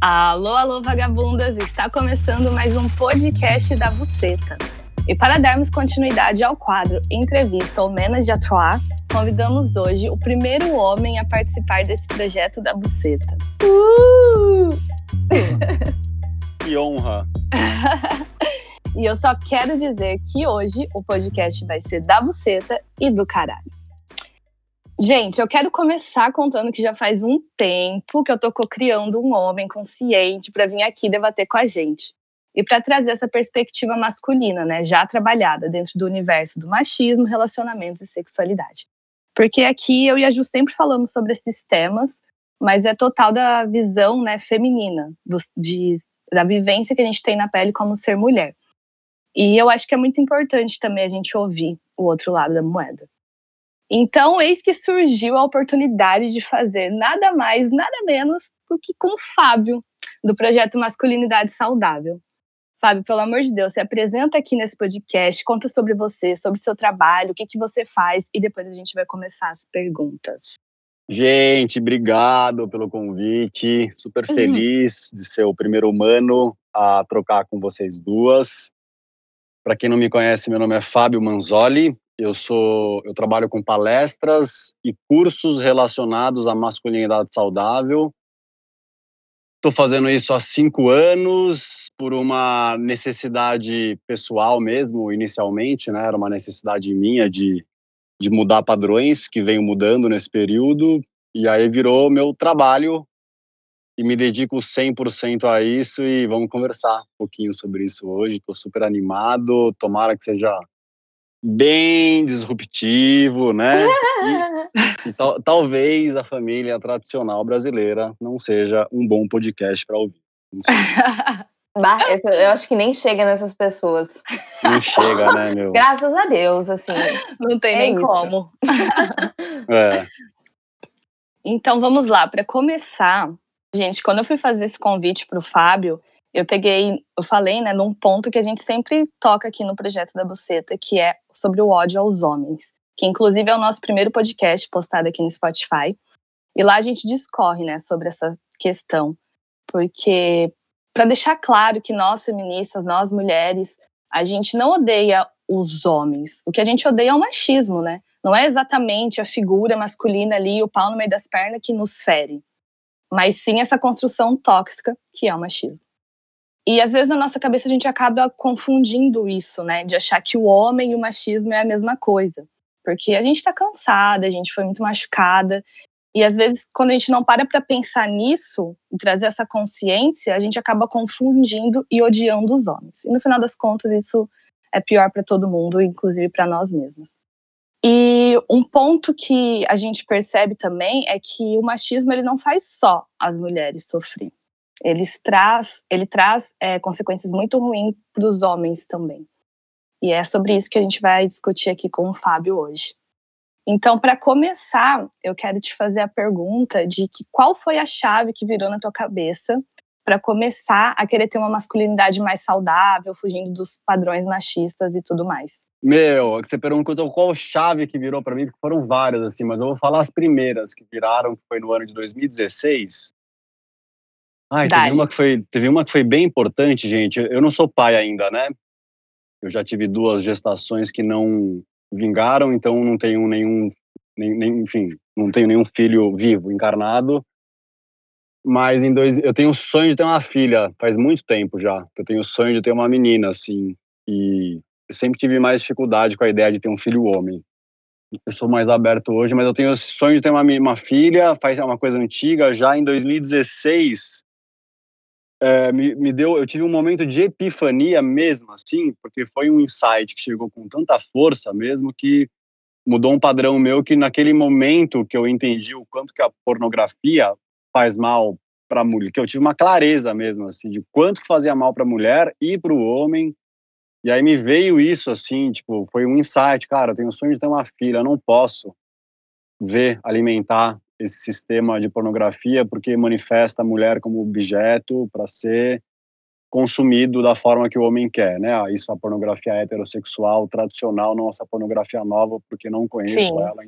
Alô, alô, vagabundas! Está começando mais um podcast da Buceta. E para darmos continuidade ao quadro Entrevista ou Menas de Atois, convidamos hoje o primeiro homem a participar desse projeto da Buceta. Uh! que honra! e eu só quero dizer que hoje o podcast vai ser da Buceta e do caralho. Gente, eu quero começar contando que já faz um tempo que eu tô criando um homem consciente para vir aqui debater com a gente. E para trazer essa perspectiva masculina, né, já trabalhada dentro do universo do machismo, relacionamentos e sexualidade. Porque aqui eu e a Ju sempre falamos sobre esses temas, mas é total da visão, né, feminina, do, de, da vivência que a gente tem na pele como ser mulher. E eu acho que é muito importante também a gente ouvir o outro lado da moeda. Então, eis que surgiu a oportunidade de fazer nada mais, nada menos do que com o Fábio, do projeto Masculinidade Saudável. Fábio, pelo amor de Deus, se apresenta aqui nesse podcast, conta sobre você, sobre o seu trabalho, o que, que você faz e depois a gente vai começar as perguntas. Gente, obrigado pelo convite. Super uhum. feliz uhum. de ser o primeiro humano a trocar com vocês duas. Para quem não me conhece, meu nome é Fábio Manzoli, eu sou, eu trabalho com palestras e cursos relacionados à masculinidade saudável. Estou fazendo isso há cinco anos por uma necessidade pessoal mesmo, inicialmente, né? Era uma necessidade minha de, de mudar padrões que venho mudando nesse período. E aí virou meu trabalho e me dedico 100% a isso e vamos conversar um pouquinho sobre isso hoje. Estou super animado, tomara que seja bem disruptivo, né? E, e tal, talvez a família tradicional brasileira não seja um bom podcast para ouvir. Bah, eu acho que nem chega nessas pessoas. Não chega, né, meu? Graças a Deus, assim. Não tem é nem isso. como. É. Então vamos lá, para começar, gente, quando eu fui fazer esse convite para o Fábio, eu peguei, eu falei, né, num ponto que a gente sempre toca aqui no projeto da Buceta, que é sobre o ódio aos homens, que inclusive é o nosso primeiro podcast postado aqui no Spotify. E lá a gente discorre, né, sobre essa questão, porque para deixar claro que nós feministas, nós mulheres, a gente não odeia os homens. O que a gente odeia é o machismo, né? Não é exatamente a figura masculina ali, o pau no meio das pernas que nos fere, mas sim essa construção tóxica que é o machismo. E às vezes na nossa cabeça a gente acaba confundindo isso, né? De achar que o homem e o machismo é a mesma coisa. Porque a gente tá cansada, a gente foi muito machucada. E às vezes, quando a gente não para para pensar nisso e trazer essa consciência, a gente acaba confundindo e odiando os homens. E no final das contas, isso é pior para todo mundo, inclusive para nós mesmas. E um ponto que a gente percebe também é que o machismo ele não faz só as mulheres sofrer eles traz, ele traz é, consequências muito ruins para os homens também. E é sobre isso que a gente vai discutir aqui com o Fábio hoje. Então, para começar, eu quero te fazer a pergunta de que qual foi a chave que virou na tua cabeça para começar a querer ter uma masculinidade mais saudável, fugindo dos padrões machistas e tudo mais. Meu, você perguntou qual chave que virou para mim, porque foram várias assim, mas eu vou falar as primeiras que viraram, que foi no ano de 2016. Ah, teve uma, que foi, teve uma que foi bem importante, gente. Eu não sou pai ainda, né? Eu já tive duas gestações que não vingaram, então não tenho nenhum, nem, nem, enfim, não tenho nenhum filho vivo, encarnado. Mas em dois, eu tenho o sonho de ter uma filha, faz muito tempo já. Eu tenho o sonho de ter uma menina, assim. E eu sempre tive mais dificuldade com a ideia de ter um filho homem. Eu sou mais aberto hoje, mas eu tenho o sonho de ter uma, uma filha, faz é uma coisa antiga. Já em 2016, é, me, me deu, eu tive um momento de epifania mesmo, assim, porque foi um insight que chegou com tanta força mesmo que mudou um padrão meu que naquele momento que eu entendi o quanto que a pornografia faz mal para a mulher, que eu tive uma clareza mesmo assim de quanto que fazia mal para a mulher e para o homem. E aí me veio isso assim, tipo, foi um insight, cara, eu tenho o sonho de ter uma filha, eu não posso ver alimentar esse sistema de pornografia porque manifesta a mulher como objeto para ser consumido da forma que o homem quer, né? Ah, isso a pornografia heterossexual tradicional, não essa pornografia nova porque não conheço Sim. ela,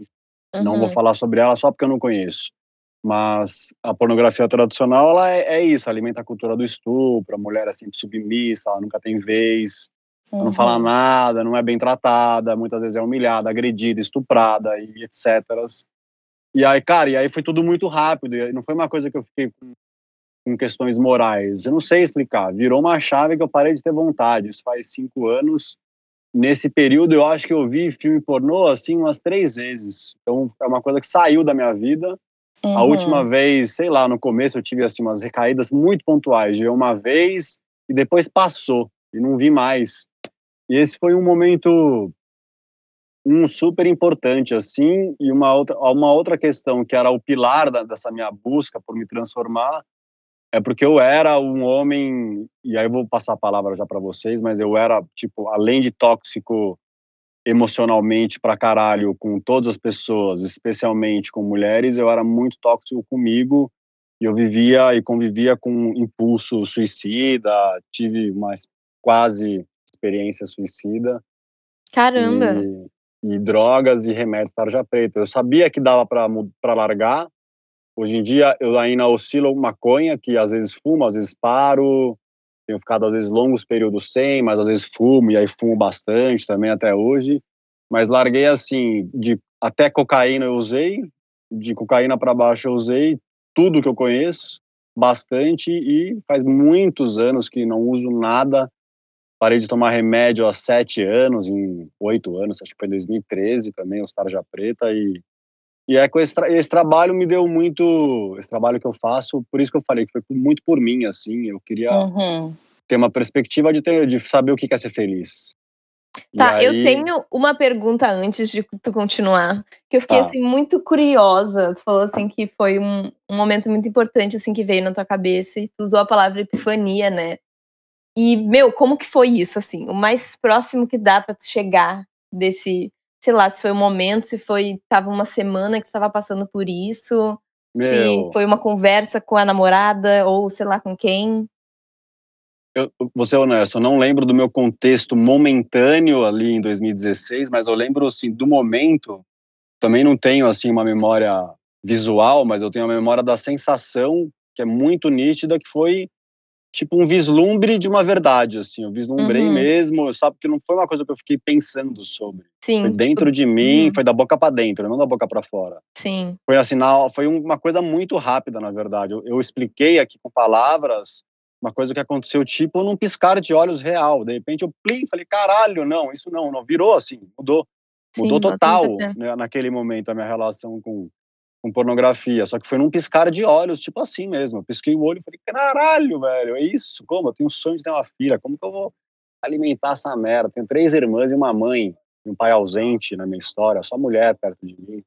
uhum. não vou uhum. falar sobre ela só porque eu não conheço. Mas a pornografia tradicional, ela é, é, isso, alimenta a cultura do estupro, a mulher é sempre submissa, ela nunca tem vez, uhum. não fala nada, não é bem tratada, muitas vezes é humilhada, agredida, estuprada e etc. E aí, cara, e aí foi tudo muito rápido, e não foi uma coisa que eu fiquei com, com questões morais, eu não sei explicar, virou uma chave que eu parei de ter vontade, isso faz cinco anos, nesse período eu acho que eu vi filme pornô assim umas três vezes, então é uma coisa que saiu da minha vida, Uhum. A última vez, sei lá, no começo eu tive assim umas recaídas muito pontuais, de uma vez e depois passou e não vi mais. E esse foi um momento um super importante assim e uma outra uma outra questão que era o pilar da, dessa minha busca por me transformar é porque eu era um homem e aí eu vou passar a palavra já para vocês, mas eu era tipo além de tóxico emocionalmente pra caralho com todas as pessoas, especialmente com mulheres, eu era muito tóxico comigo e eu vivia e convivia com impulso suicida, tive uma quase experiência suicida. Caramba! E, e drogas e remédios tarja preta. Eu sabia que dava para largar. Hoje em dia eu ainda oscilo maconha, que às vezes fumo, às vezes paro, tenho ficado às vezes longos períodos sem, mas às vezes fumo e aí fumo bastante também até hoje. Mas larguei assim, de até cocaína eu usei, de cocaína para baixo eu usei tudo que eu conheço, bastante e faz muitos anos que não uso nada. Parei de tomar remédio há sete anos, em oito anos, acho que foi em 2013 também, os Tarja Preta e e é com esse, esse, trabalho me deu muito, esse trabalho que eu faço, por isso que eu falei que foi muito por mim, assim, eu queria uhum. ter uma perspectiva de, ter, de saber o que é ser feliz. Tá, aí... eu tenho uma pergunta antes de tu continuar, que eu fiquei, tá. assim, muito curiosa, tu falou, assim, que foi um, um momento muito importante, assim, que veio na tua cabeça, e tu usou a palavra epifania, né, e, meu, como que foi isso, assim, o mais próximo que dá pra tu chegar desse sei lá, se foi um momento, se foi tava uma semana que você estava passando por isso, Meu. se foi uma conversa com a namorada ou sei lá com quem. Eu vou ser honesto, eu não lembro do meu contexto momentâneo ali em 2016, mas eu lembro assim do momento. Também não tenho assim uma memória visual, mas eu tenho a memória da sensação que é muito nítida que foi tipo um vislumbre de uma verdade, assim, eu vislumbrei uhum. mesmo, sabe, que não foi uma coisa que eu fiquei pensando sobre. Sim. Foi dentro tipo, de mim, uhum. foi da boca para dentro, não da boca para fora. Sim. Foi assim, na, foi uma coisa muito rápida, na verdade. Eu, eu, expliquei aqui com palavras uma coisa que aconteceu tipo num piscar de olhos real. De repente eu plim, falei, caralho, não, isso não, não virou assim, mudou. Mudou Sim, total né, naquele momento a minha relação com com pornografia, só que foi num piscar de olhos, tipo assim mesmo. Eu pisquei o olho e falei, caralho, velho, é isso? Como? Eu tenho um sonho de ter uma filha, como que eu vou alimentar essa merda? Tenho três irmãs e uma mãe, e um pai ausente na minha história, só mulher perto de mim.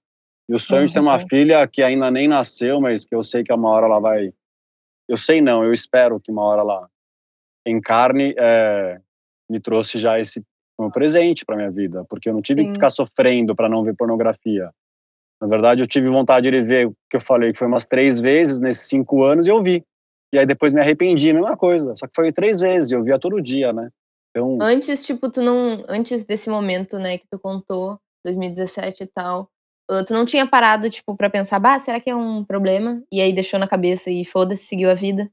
E o sonho uhum. de ter uma uhum. filha que ainda nem nasceu, mas que eu sei que uma hora ela vai. Eu sei não, eu espero que uma hora ela encarne, é, me trouxe já esse um presente para minha vida, porque eu não tive Sim. que ficar sofrendo para não ver pornografia. Na verdade, eu tive vontade de ver o que eu falei, que foi umas três vezes nesses cinco anos, e eu vi. E aí depois me arrependi, a mesma coisa. Só que foi três vezes, eu via todo dia, né? Então... Antes, tipo, tu não. Antes desse momento, né, que tu contou, 2017 e tal, tu não tinha parado, tipo, pra pensar, bah, será que é um problema? E aí deixou na cabeça e foda-se, seguiu a vida?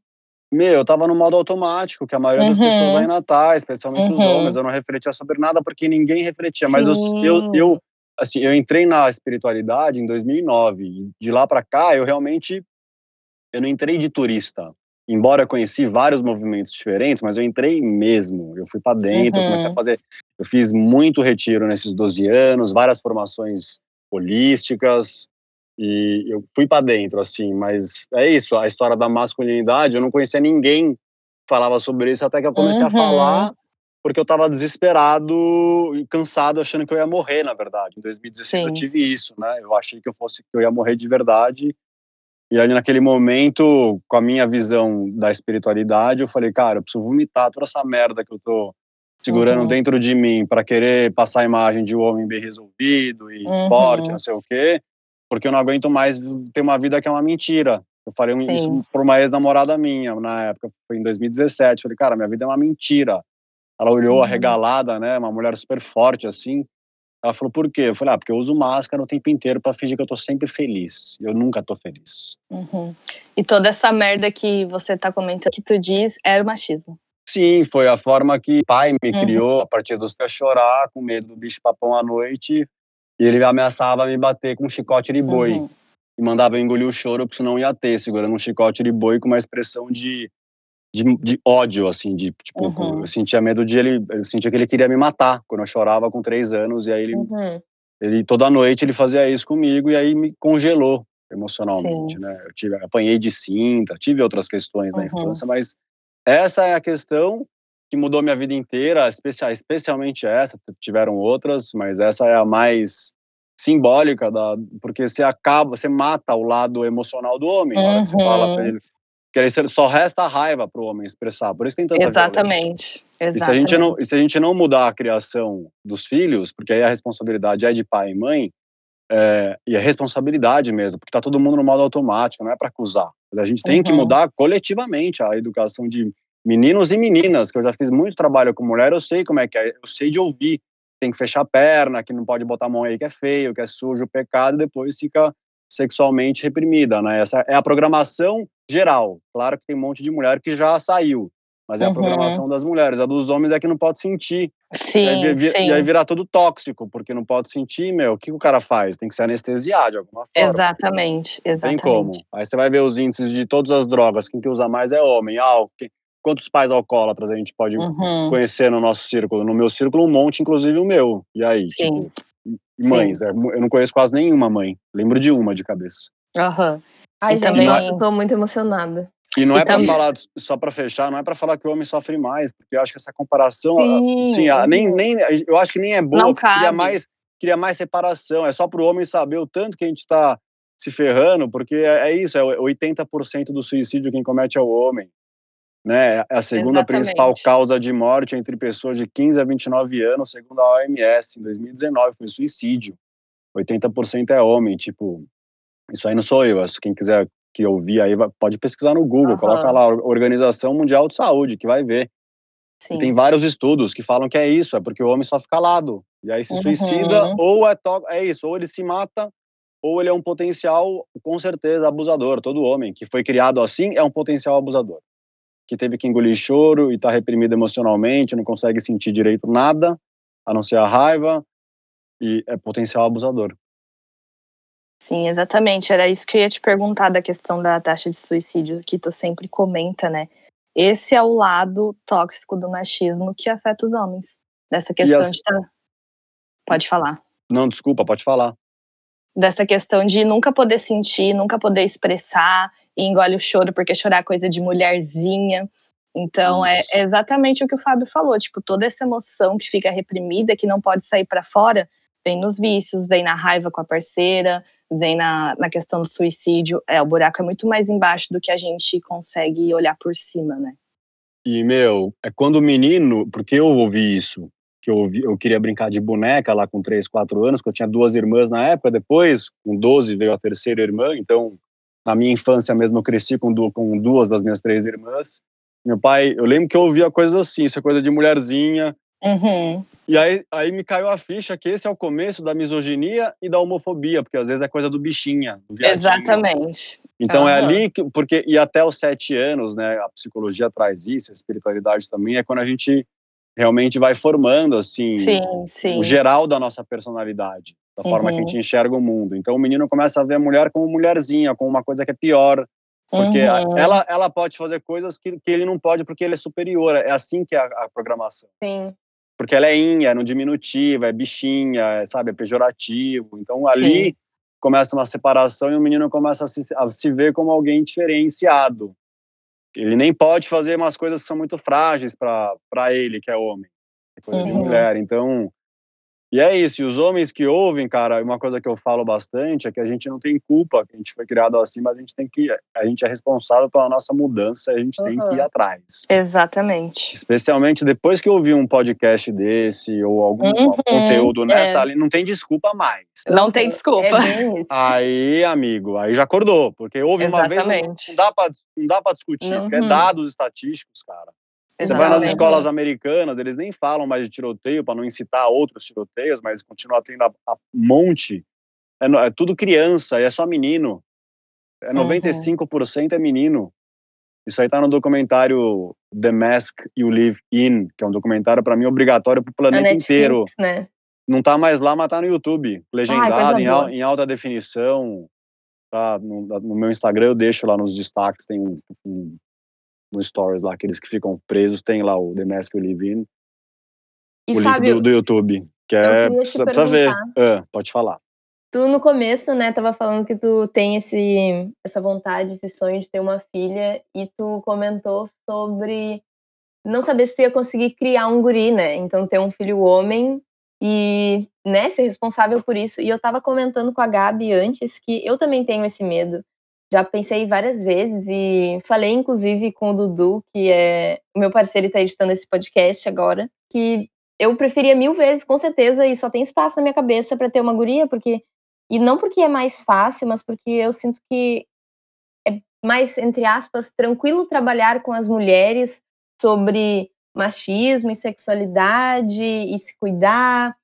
Meu, eu tava no modo automático, que a maioria uhum. das pessoas ainda tá, especialmente uhum. os homens. Eu não refletia sobre nada porque ninguém refletia. Mas eu, eu, eu, assim, eu entrei na espiritualidade em 2009. De lá para cá, eu realmente eu não entrei de turista. Embora eu conheci vários movimentos diferentes, mas eu entrei mesmo. Eu fui para dentro, uhum. comecei a fazer. Eu fiz muito retiro nesses 12 anos, várias formações holísticas e eu fui para dentro assim. Mas é isso. A história da masculinidade, eu não conhecia ninguém que falava sobre isso até que eu comecei uhum. a falar porque eu estava desesperado e cansado, achando que eu ia morrer, na verdade. Em 2016 Sim. eu tive isso, né? Eu achei que eu fosse que eu ia morrer de verdade. E ali naquele momento, com a minha visão da espiritualidade, eu falei, cara, eu preciso vomitar toda essa merda que eu tô segurando uhum. dentro de mim para querer passar a imagem de um homem bem resolvido e uhum. forte, não sei o quê, porque eu não aguento mais ter uma vida que é uma mentira. Eu falei Sim. isso por uma ex-namorada minha, na época, foi em 2017. Eu falei, cara, minha vida é uma mentira ela olhou uhum. arregalada, né? Uma mulher super forte, assim. Ela falou, por quê? Eu falei, ah, porque eu uso máscara o tempo inteiro para fingir que eu tô sempre feliz. Eu nunca tô feliz. Uhum. E toda essa merda que você tá comentando, que tu diz, era o machismo. Sim, foi a forma que o pai me uhum. criou, a partir dos que chorar, com medo do bicho papão à noite. E ele ameaçava me bater com um chicote de boi. Uhum. E mandava eu engolir o choro, porque senão ia ter, segurando um chicote de boi com uma expressão de de, de ódio, assim, de tipo, uhum. eu sentia medo de ele, eu sentia que ele queria me matar quando eu chorava com três anos, e aí ele, uhum. ele toda noite ele fazia isso comigo e aí me congelou emocionalmente, Sim. né? Eu tive, apanhei de cinta, tive outras questões uhum. na infância, mas essa é a questão que mudou minha vida inteira, especial, especialmente essa, tiveram outras, mas essa é a mais simbólica da, porque você acaba, você mata o lado emocional do homem, uhum. você fala pra ele, porque só resta a raiva para o homem expressar. Por isso tem tanta Exatamente. Exatamente. E se, a gente não, se a gente não mudar a criação dos filhos, porque aí a responsabilidade é de pai e mãe, é, e a responsabilidade mesmo, porque está todo mundo no modo automático, não é para acusar. Mas a gente tem uhum. que mudar coletivamente a educação de meninos e meninas, que eu já fiz muito trabalho com mulher, eu sei como é que é, eu sei de ouvir. Tem que fechar a perna, que não pode botar a mão aí que é feio, que é sujo, pecado, e depois fica sexualmente reprimida, né? Essa é a programação geral. Claro que tem um monte de mulher que já saiu, mas é a programação das mulheres. A dos homens é que não pode sentir. Sim, e aí, sim. E aí virar tudo tóxico, porque não pode sentir, meu, o que o cara faz? Tem que se anestesiar de alguma forma. Exatamente, exatamente. Tem como. Aí você vai ver os índices de todas as drogas, quem que usa mais é homem. Ah, quantos pais alcoólatras a gente pode uhum. conhecer no nosso círculo? No meu círculo, um monte, inclusive o meu. E aí? Sim. Tipo, mães. É, eu não conheço quase nenhuma mãe. Lembro de uma de cabeça. Aham. Uhum. Ai, e também... eu tô muito emocionada. E não e é também... para falar, só para fechar, não é para falar que o homem sofre mais, porque eu acho que essa comparação, Sim, assim, nem, nem, eu acho que nem é boa, queria mais, queria mais separação, é só para o homem saber o tanto que a gente está se ferrando, porque é, é isso, é 80% do suicídio quem comete é o homem né? É a segunda Exatamente. principal causa de morte entre pessoas de 15 a 29 anos, segundo a OMS, em 2019 foi suicídio. 80% é homem, tipo, isso aí não sou eu, quem quiser que ouvir aí pode pesquisar no Google, uhum. coloca lá Organização Mundial de Saúde, que vai ver. Tem vários estudos que falam que é isso, é porque o homem só fica calado, e aí se uhum. suicida, ou é, é isso, ou ele se mata, ou ele é um potencial, com certeza, abusador. Todo homem que foi criado assim é um potencial abusador que teve que engolir choro e está reprimido emocionalmente, não consegue sentir direito nada, a não ser a raiva, e é potencial abusador. Sim, exatamente. Era isso que eu ia te perguntar da questão da taxa de suicídio, que tu sempre comenta, né? Esse é o lado tóxico do machismo que afeta os homens. Dessa questão as... de tá... Pode falar. Não, desculpa, pode falar. Dessa questão de nunca poder sentir, nunca poder expressar, e engole o choro porque chorar é coisa de mulherzinha. Então é, é, exatamente o que o Fábio falou, tipo, toda essa emoção que fica reprimida, que não pode sair para fora, vem nos vícios, vem na raiva com a parceira, vem na, na questão do suicídio. É, o buraco é muito mais embaixo do que a gente consegue olhar por cima, né? E, meu, é quando o menino, porque eu ouvi isso, que eu, eu queria brincar de boneca lá com 3, 4 anos, que eu tinha duas irmãs na época, depois, com 12, veio a terceira irmã, então na minha infância mesmo, eu cresci com, du com duas das minhas três irmãs. Meu pai, eu lembro que eu ouvia coisas assim, isso é coisa de mulherzinha. Uhum. E aí, aí me caiu a ficha que esse é o começo da misoginia e da homofobia, porque às vezes é coisa do bichinha. Do Exatamente. Então uhum. é ali que, porque, e até os sete anos, né, a psicologia traz isso, a espiritualidade também, é quando a gente realmente vai formando, assim, sim, sim. o geral da nossa personalidade da uhum. forma que a gente uhum. enxerga o mundo. Então o menino começa a ver a mulher como mulherzinha, como uma coisa que é pior, porque uhum. ela, ela pode fazer coisas que, que ele não pode porque ele é superior. É assim que é a, a programação. Sim. Porque ela é inha, é no diminutivo, é bichinha, é, sabe, é pejorativo. Então ali Sim. começa uma separação e o menino começa a se, a se ver como alguém diferenciado. Ele nem pode fazer umas coisas que são muito frágeis para ele, que é homem. Coisa uhum. de mulher. Então, e é isso, e os homens que ouvem, cara, uma coisa que eu falo bastante é que a gente não tem culpa, que a gente foi criado assim, mas a gente tem que, a gente é responsável pela nossa mudança, a gente uhum. tem que ir atrás. Exatamente. Especialmente depois que eu ouvi um podcast desse ou algum uhum. conteúdo nessa é. ali, não tem desculpa mais. Não tem desculpa. É aí, amigo, aí já acordou, porque houve uma vez, não, não dá para não dá para discutir, uhum. porque é dados estatísticos, cara. Você vai nas escolas americanas, eles nem falam mais de tiroteio para não incitar outros tiroteios, mas continua tendo a, a monte. É, é, tudo criança, é só menino. É 95% uhum. é menino. Isso aí tá no documentário The Mask You Live In, que é um documentário para mim obrigatório pro planeta Netflix, inteiro. Né? Não tá mais lá, mas tá no YouTube, legendado Ai, em, em, alta definição. Tá no, no, meu Instagram eu deixo lá nos destaques, tem um, um no stories lá, aqueles que ficam presos, tem lá o The Mask You Live In. E o Fábio, link do, do YouTube, que é, precisa, precisa ver. É, pode falar. Tu no começo, né, tava falando que tu tem esse, essa vontade, esse sonho de ter uma filha, e tu comentou sobre não saber se tu ia conseguir criar um guri, né? Então ter um filho homem e, né, ser responsável por isso. E eu tava comentando com a Gabi antes que eu também tenho esse medo. Já pensei várias vezes e falei inclusive com o Dudu, que é meu parceiro e tá editando esse podcast agora, que eu preferia mil vezes, com certeza, e só tem espaço na minha cabeça para ter uma guria, porque e não porque é mais fácil, mas porque eu sinto que é mais, entre aspas, tranquilo trabalhar com as mulheres sobre machismo e sexualidade e se cuidar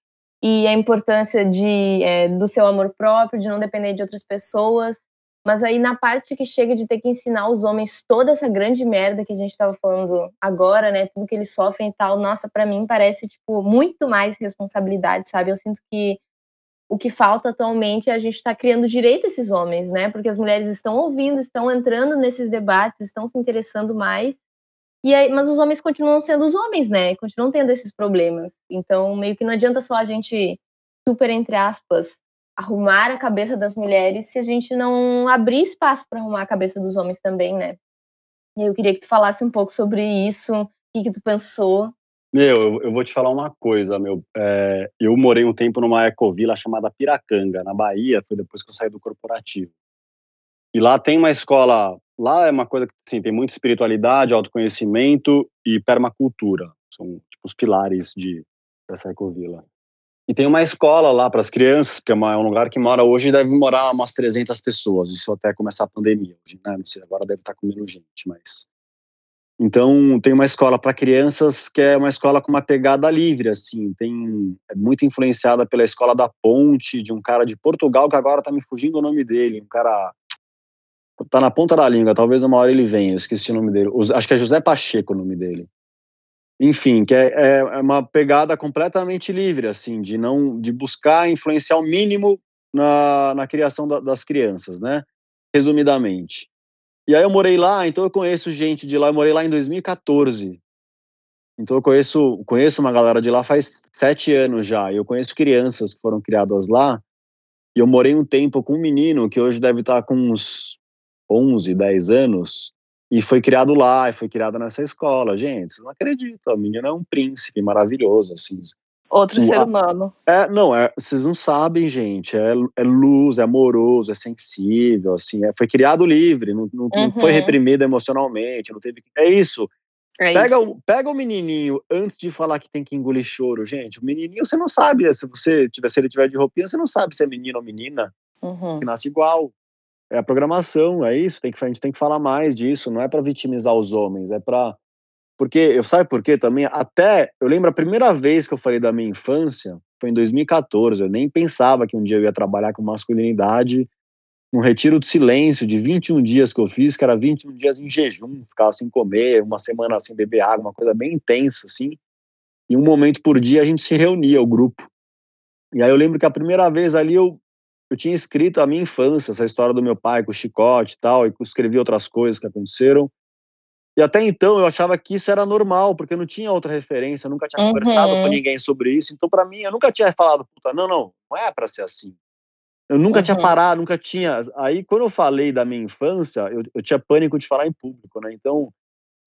e a importância de, é, do seu amor próprio, de não depender de outras pessoas. Mas aí na parte que chega de ter que ensinar os homens toda essa grande merda que a gente estava falando agora, né, tudo que eles sofrem e tal, nossa, para mim parece tipo muito mais responsabilidade, sabe? Eu sinto que o que falta atualmente é a gente estar tá criando direito esses homens, né? Porque as mulheres estão ouvindo, estão entrando nesses debates, estão se interessando mais. E aí, mas os homens continuam sendo os homens, né? Continuam tendo esses problemas. Então, meio que não adianta só a gente, super entre aspas, arrumar a cabeça das mulheres se a gente não abrir espaço para arrumar a cabeça dos homens também, né? E eu queria que tu falasse um pouco sobre isso, o que, que tu pensou meu, eu, eu, vou te falar uma coisa, meu. É, eu morei um tempo numa ecovila chamada Piracanga, na Bahia, foi depois que eu saí do corporativo. E lá tem uma escola, lá é uma coisa que assim, tem muita espiritualidade, autoconhecimento e permacultura. São tipo, os pilares de, dessa ecovila. E tem uma escola lá para as crianças, que é, uma, é, um lugar que mora hoje, deve morar umas 300 pessoas, isso até começar a pandemia hoje, né? Não sei, agora deve estar com menos gente, mas então, tem uma escola para crianças que é uma escola com uma pegada livre, assim, tem é muito influenciada pela escola da Ponte, de um cara de Portugal, que agora tá me fugindo o nome dele, um cara tá na ponta da língua, talvez uma hora ele venha, eu esqueci o nome dele, acho que é José Pacheco o nome dele. Enfim, que é, é, é uma pegada completamente livre, assim, de não, de buscar influenciar o mínimo na, na criação da, das crianças, né, resumidamente. E aí eu morei lá, então eu conheço gente de lá. Eu morei lá em 2014. Então eu conheço, conheço uma galera de lá faz sete anos já. E eu conheço crianças que foram criadas lá. E eu morei um tempo com um menino que hoje deve estar com uns 11, 10 anos. E foi criado lá, e foi criado nessa escola. Gente, vocês não acreditam. O menino é um príncipe maravilhoso, assim. Outro ser humano. É, não, é, vocês não sabem, gente. É, é luz, é amoroso, é sensível, assim. É, foi criado livre, não, não, uhum. não, foi uhum. reprimido emocionalmente, não teve. É isso. É pega, isso. O, pega o menininho antes de falar que tem que engolir choro, gente. O menininho, você não sabe. Se você tiver, se ele tiver de roupinha, você não sabe se é menino ou menina. Uhum. Que nasce igual. É a programação, é isso. Tem que, a gente tem que falar mais disso. Não é para vitimizar os homens, é para porque, eu sabe por quê também? Até, eu lembro a primeira vez que eu falei da minha infância, foi em 2014, eu nem pensava que um dia eu ia trabalhar com masculinidade, num retiro de silêncio de 21 dias que eu fiz, que era 21 dias em jejum, ficava sem comer, uma semana sem beber água, uma coisa bem intensa, assim, e um momento por dia a gente se reunia, o grupo. E aí eu lembro que a primeira vez ali eu, eu tinha escrito a minha infância, essa história do meu pai com o chicote e tal, e escrevi outras coisas que aconteceram, e até então eu achava que isso era normal, porque eu não tinha outra referência, eu nunca tinha uhum. conversado com uhum. ninguém sobre isso. Então, para mim, eu nunca tinha falado, puta, não, não, não é para ser assim. Eu nunca uhum. tinha parado, nunca tinha. Aí, quando eu falei da minha infância, eu, eu tinha pânico de falar em público, né? Então,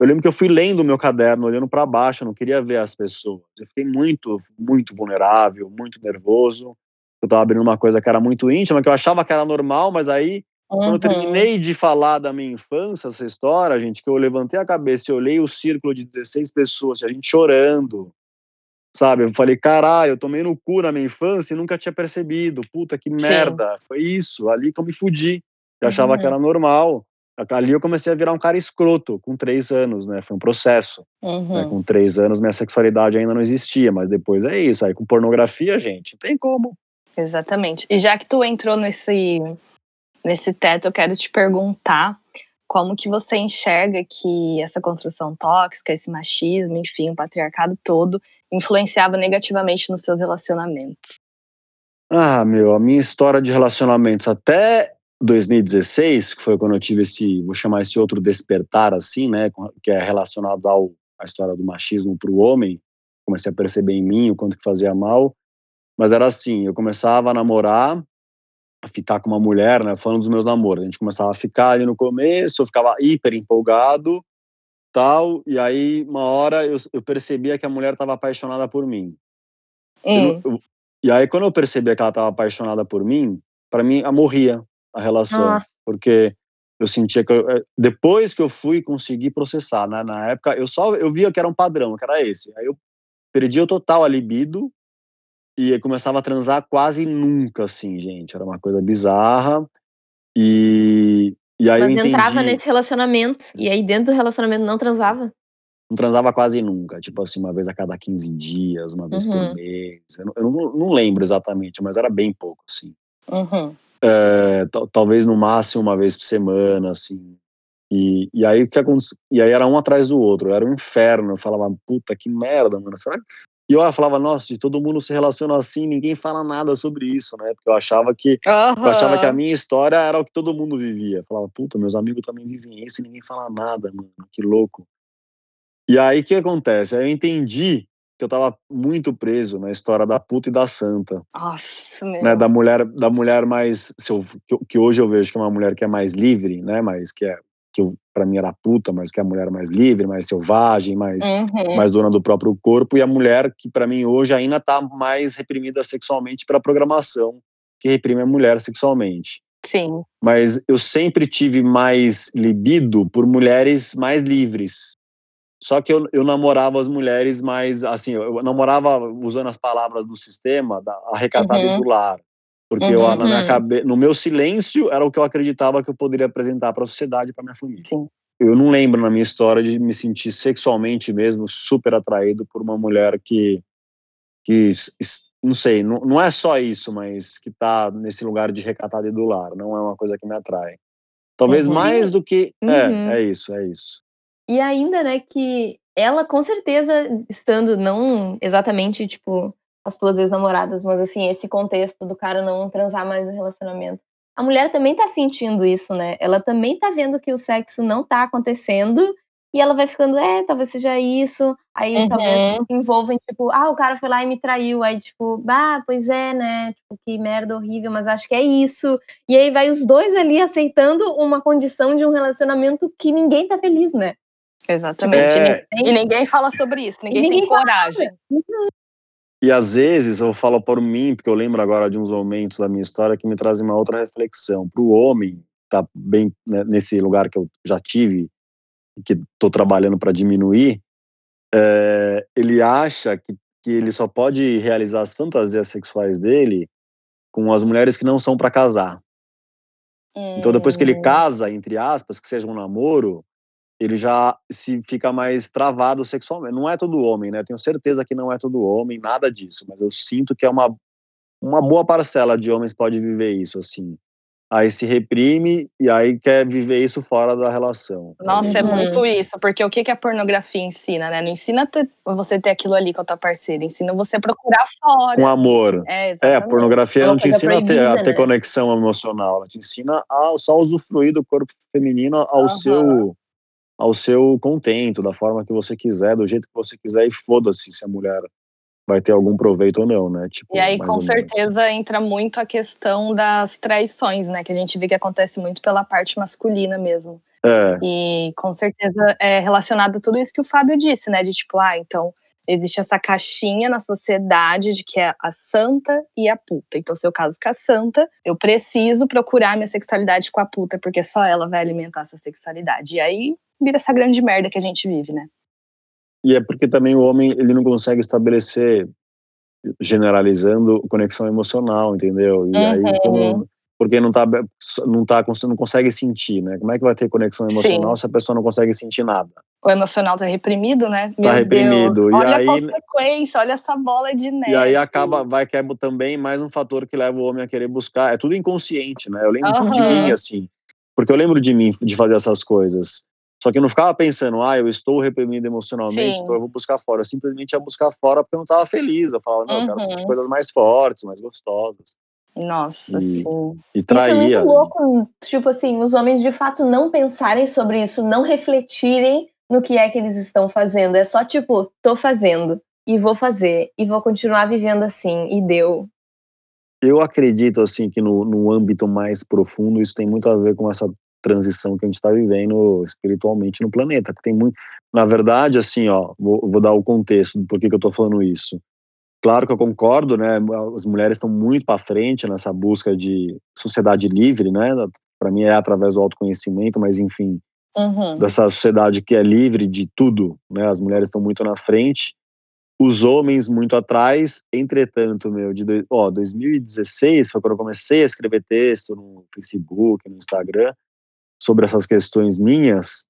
eu lembro que eu fui lendo o meu caderno, olhando para baixo, eu não queria ver as pessoas. Eu fiquei muito, muito vulnerável, muito nervoso. Eu tava abrindo uma coisa que era muito íntima, que eu achava que era normal, mas aí Uhum. Quando eu terminei de falar da minha infância, essa história, gente, que eu levantei a cabeça e olhei o círculo de 16 pessoas, a gente chorando, sabe? Eu falei, caralho, eu tomei no cu na minha infância e nunca tinha percebido. Puta, que merda. Sim. Foi isso, ali que eu me fudi. Eu achava que uhum. era normal. ali eu comecei a virar um cara escroto com três anos, né? Foi um processo. Né? Uhum. Né? Com três anos minha sexualidade ainda não existia, mas depois é isso. Aí com pornografia, gente, tem como. Exatamente. E já que tu entrou nesse nesse teto, eu quero te perguntar como que você enxerga que essa construção tóxica, esse machismo, enfim, o patriarcado todo, influenciava negativamente nos seus relacionamentos? Ah, meu, a minha história de relacionamentos até 2016, que foi quando eu tive esse, vou chamar esse outro despertar assim, né, que é relacionado ao a história do machismo para o homem, comecei a perceber em mim o quanto que fazia mal, mas era assim, eu começava a namorar, a ficar com uma mulher, né, falando dos meus namoros, a gente começava a ficar ali no começo, eu ficava hiper empolgado, tal, e aí uma hora eu, eu percebia que a mulher estava apaixonada por mim. Hum. Eu, eu, e aí quando eu percebia que ela estava apaixonada por mim, para mim, morria a relação, ah. porque eu sentia que eu, eh, depois que eu fui conseguir processar, né, na época eu só eu via que era um padrão, que era esse. Aí eu perdi o total a libido e começava a transar quase nunca, assim, gente. Era uma coisa bizarra. E, e aí Mas eu entendi... entrava nesse relacionamento, e aí dentro do relacionamento não transava? Não transava quase nunca, tipo assim, uma vez a cada 15 dias, uma vez uhum. por mês. Eu, não, eu não, não, lembro exatamente, mas era bem pouco, assim. Uhum. É, talvez no máximo uma vez por semana, assim. E, e aí o que aconteceu? E aí era um atrás do outro, era um inferno. Eu falava, puta que merda, mano. Será que e eu falava, nossa, de todo mundo se relaciona assim, ninguém fala nada sobre isso, né? Porque eu achava que uhum. eu achava que a minha história era o que todo mundo vivia. Eu falava, puta, meus amigos também vivem isso e ninguém fala nada, mano, que louco. E aí o que acontece? Aí eu entendi que eu tava muito preso na história da puta e da santa. Nossa, meu. Né, da mulher, da mulher mais, eu, que, que, hoje eu vejo que é uma mulher que é mais livre, né? Mas que é que para mim era puta, mas que é a mulher mais livre, mais selvagem, mais, uhum. mais dona do próprio corpo, e a mulher que para mim hoje ainda está mais reprimida sexualmente pela programação que reprime a mulher sexualmente. Sim. Mas eu sempre tive mais libido por mulheres mais livres. Só que eu, eu namorava as mulheres mais, assim, eu namorava usando as palavras do sistema, da arrecatada uhum. e do lar. Porque uhum, eu, na minha uhum. cabe... no meu silêncio era o que eu acreditava que eu poderia apresentar para a sociedade, para minha família. Sim. Eu não lembro na minha história de me sentir sexualmente mesmo super atraído por uma mulher que, que não sei, não, não é só isso, mas que está nesse lugar de recatada e do lar. Não é uma coisa que me atrai. Talvez uhum. mais do que. É, uhum. É, é isso, é isso. E ainda, né, que ela com certeza, estando não exatamente, tipo, as tuas ex-namoradas, mas assim, esse contexto do cara não transar mais no relacionamento. A mulher também tá sentindo isso, né? Ela também tá vendo que o sexo não tá acontecendo e ela vai ficando, é, talvez seja isso. Aí uhum. talvez se envolvem, tipo, ah, o cara foi lá e me traiu. Aí, tipo, ah, pois é, né? Tipo, que merda horrível, mas acho que é isso. E aí vai os dois ali aceitando uma condição de um relacionamento que ninguém tá feliz, né? Exatamente. É... E ninguém fala sobre isso, ninguém, ninguém tem coragem. Uhum. E às vezes eu falo por mim, porque eu lembro agora de uns momentos da minha história que me trazem uma outra reflexão. Para o homem, tá bem né, nesse lugar que eu já tive, que estou trabalhando para diminuir, é, ele acha que, que ele só pode realizar as fantasias sexuais dele com as mulheres que não são para casar. Então, depois que ele hum. casa, entre aspas, que seja um namoro, ele já se fica mais travado sexualmente. Não é todo homem, né? Tenho certeza que não é todo homem, nada disso, mas eu sinto que é uma, uma boa parcela de homens pode viver isso, assim. Aí se reprime e aí quer viver isso fora da relação. Nossa, é uhum. é muito isso, porque o que, que a pornografia ensina, né? Não ensina você ter aquilo ali com a tua parceira, ensina você procurar fora. Com amor. É, é a pornografia não te ensina a ter, a ter né? conexão emocional, ela te ensina a só usufruir do corpo feminino ao uhum. seu ao seu contento, da forma que você quiser, do jeito que você quiser, e foda-se se a mulher vai ter algum proveito ou não, né? Tipo, e aí, com certeza, menos. entra muito a questão das traições, né? Que a gente vê que acontece muito pela parte masculina mesmo. É. E com certeza é relacionado a tudo isso que o Fábio disse, né? De tipo, ah, então existe essa caixinha na sociedade de que é a santa e a puta. Então, se eu caso com a santa, eu preciso procurar minha sexualidade com a puta, porque só ela vai alimentar essa sexualidade. E aí vira essa grande merda que a gente vive, né? E é porque também o homem ele não consegue estabelecer, generalizando, conexão emocional, entendeu? E uhum. aí, como porque não tá, não tá, não consegue sentir, né? Como é que vai ter conexão emocional Sim. se a pessoa não consegue sentir nada? O emocional tá reprimido, né? Meu tá reprimido. Deus. E olha aí, a consequência, olha essa bola de neve. E aí acaba, vai que é também mais um fator que leva o homem a querer buscar. É tudo inconsciente, né? Eu lembro uhum. de mim, assim. Porque eu lembro de mim de fazer essas coisas. Só que eu não ficava pensando, ah, eu estou reprimido emocionalmente, Sim. então eu vou buscar fora. Eu simplesmente ia buscar fora porque eu não estava feliz. Eu falava, não, uhum. eu quero sentir uhum. coisas mais fortes, mais gostosas. Nossa, e, sim. E traía. Isso é muito louco, tipo assim, os homens de fato não pensarem sobre isso, não refletirem no que é que eles estão fazendo. É só tipo, tô fazendo e vou fazer e vou continuar vivendo assim e deu. Eu acredito assim que no, no âmbito mais profundo isso tem muito a ver com essa transição que a gente está vivendo espiritualmente no planeta. Tem muito, na verdade, assim, ó, vou, vou dar o contexto do porquê que eu estou falando isso. Claro que eu concordo, né? As mulheres estão muito para frente nessa busca de sociedade livre, né? Para mim é através do autoconhecimento, mas enfim, uhum. dessa sociedade que é livre de tudo, né? As mulheres estão muito na frente, os homens muito atrás. Entretanto, meu, de ó, 2016 foi quando eu comecei a escrever texto no Facebook, no Instagram sobre essas questões minhas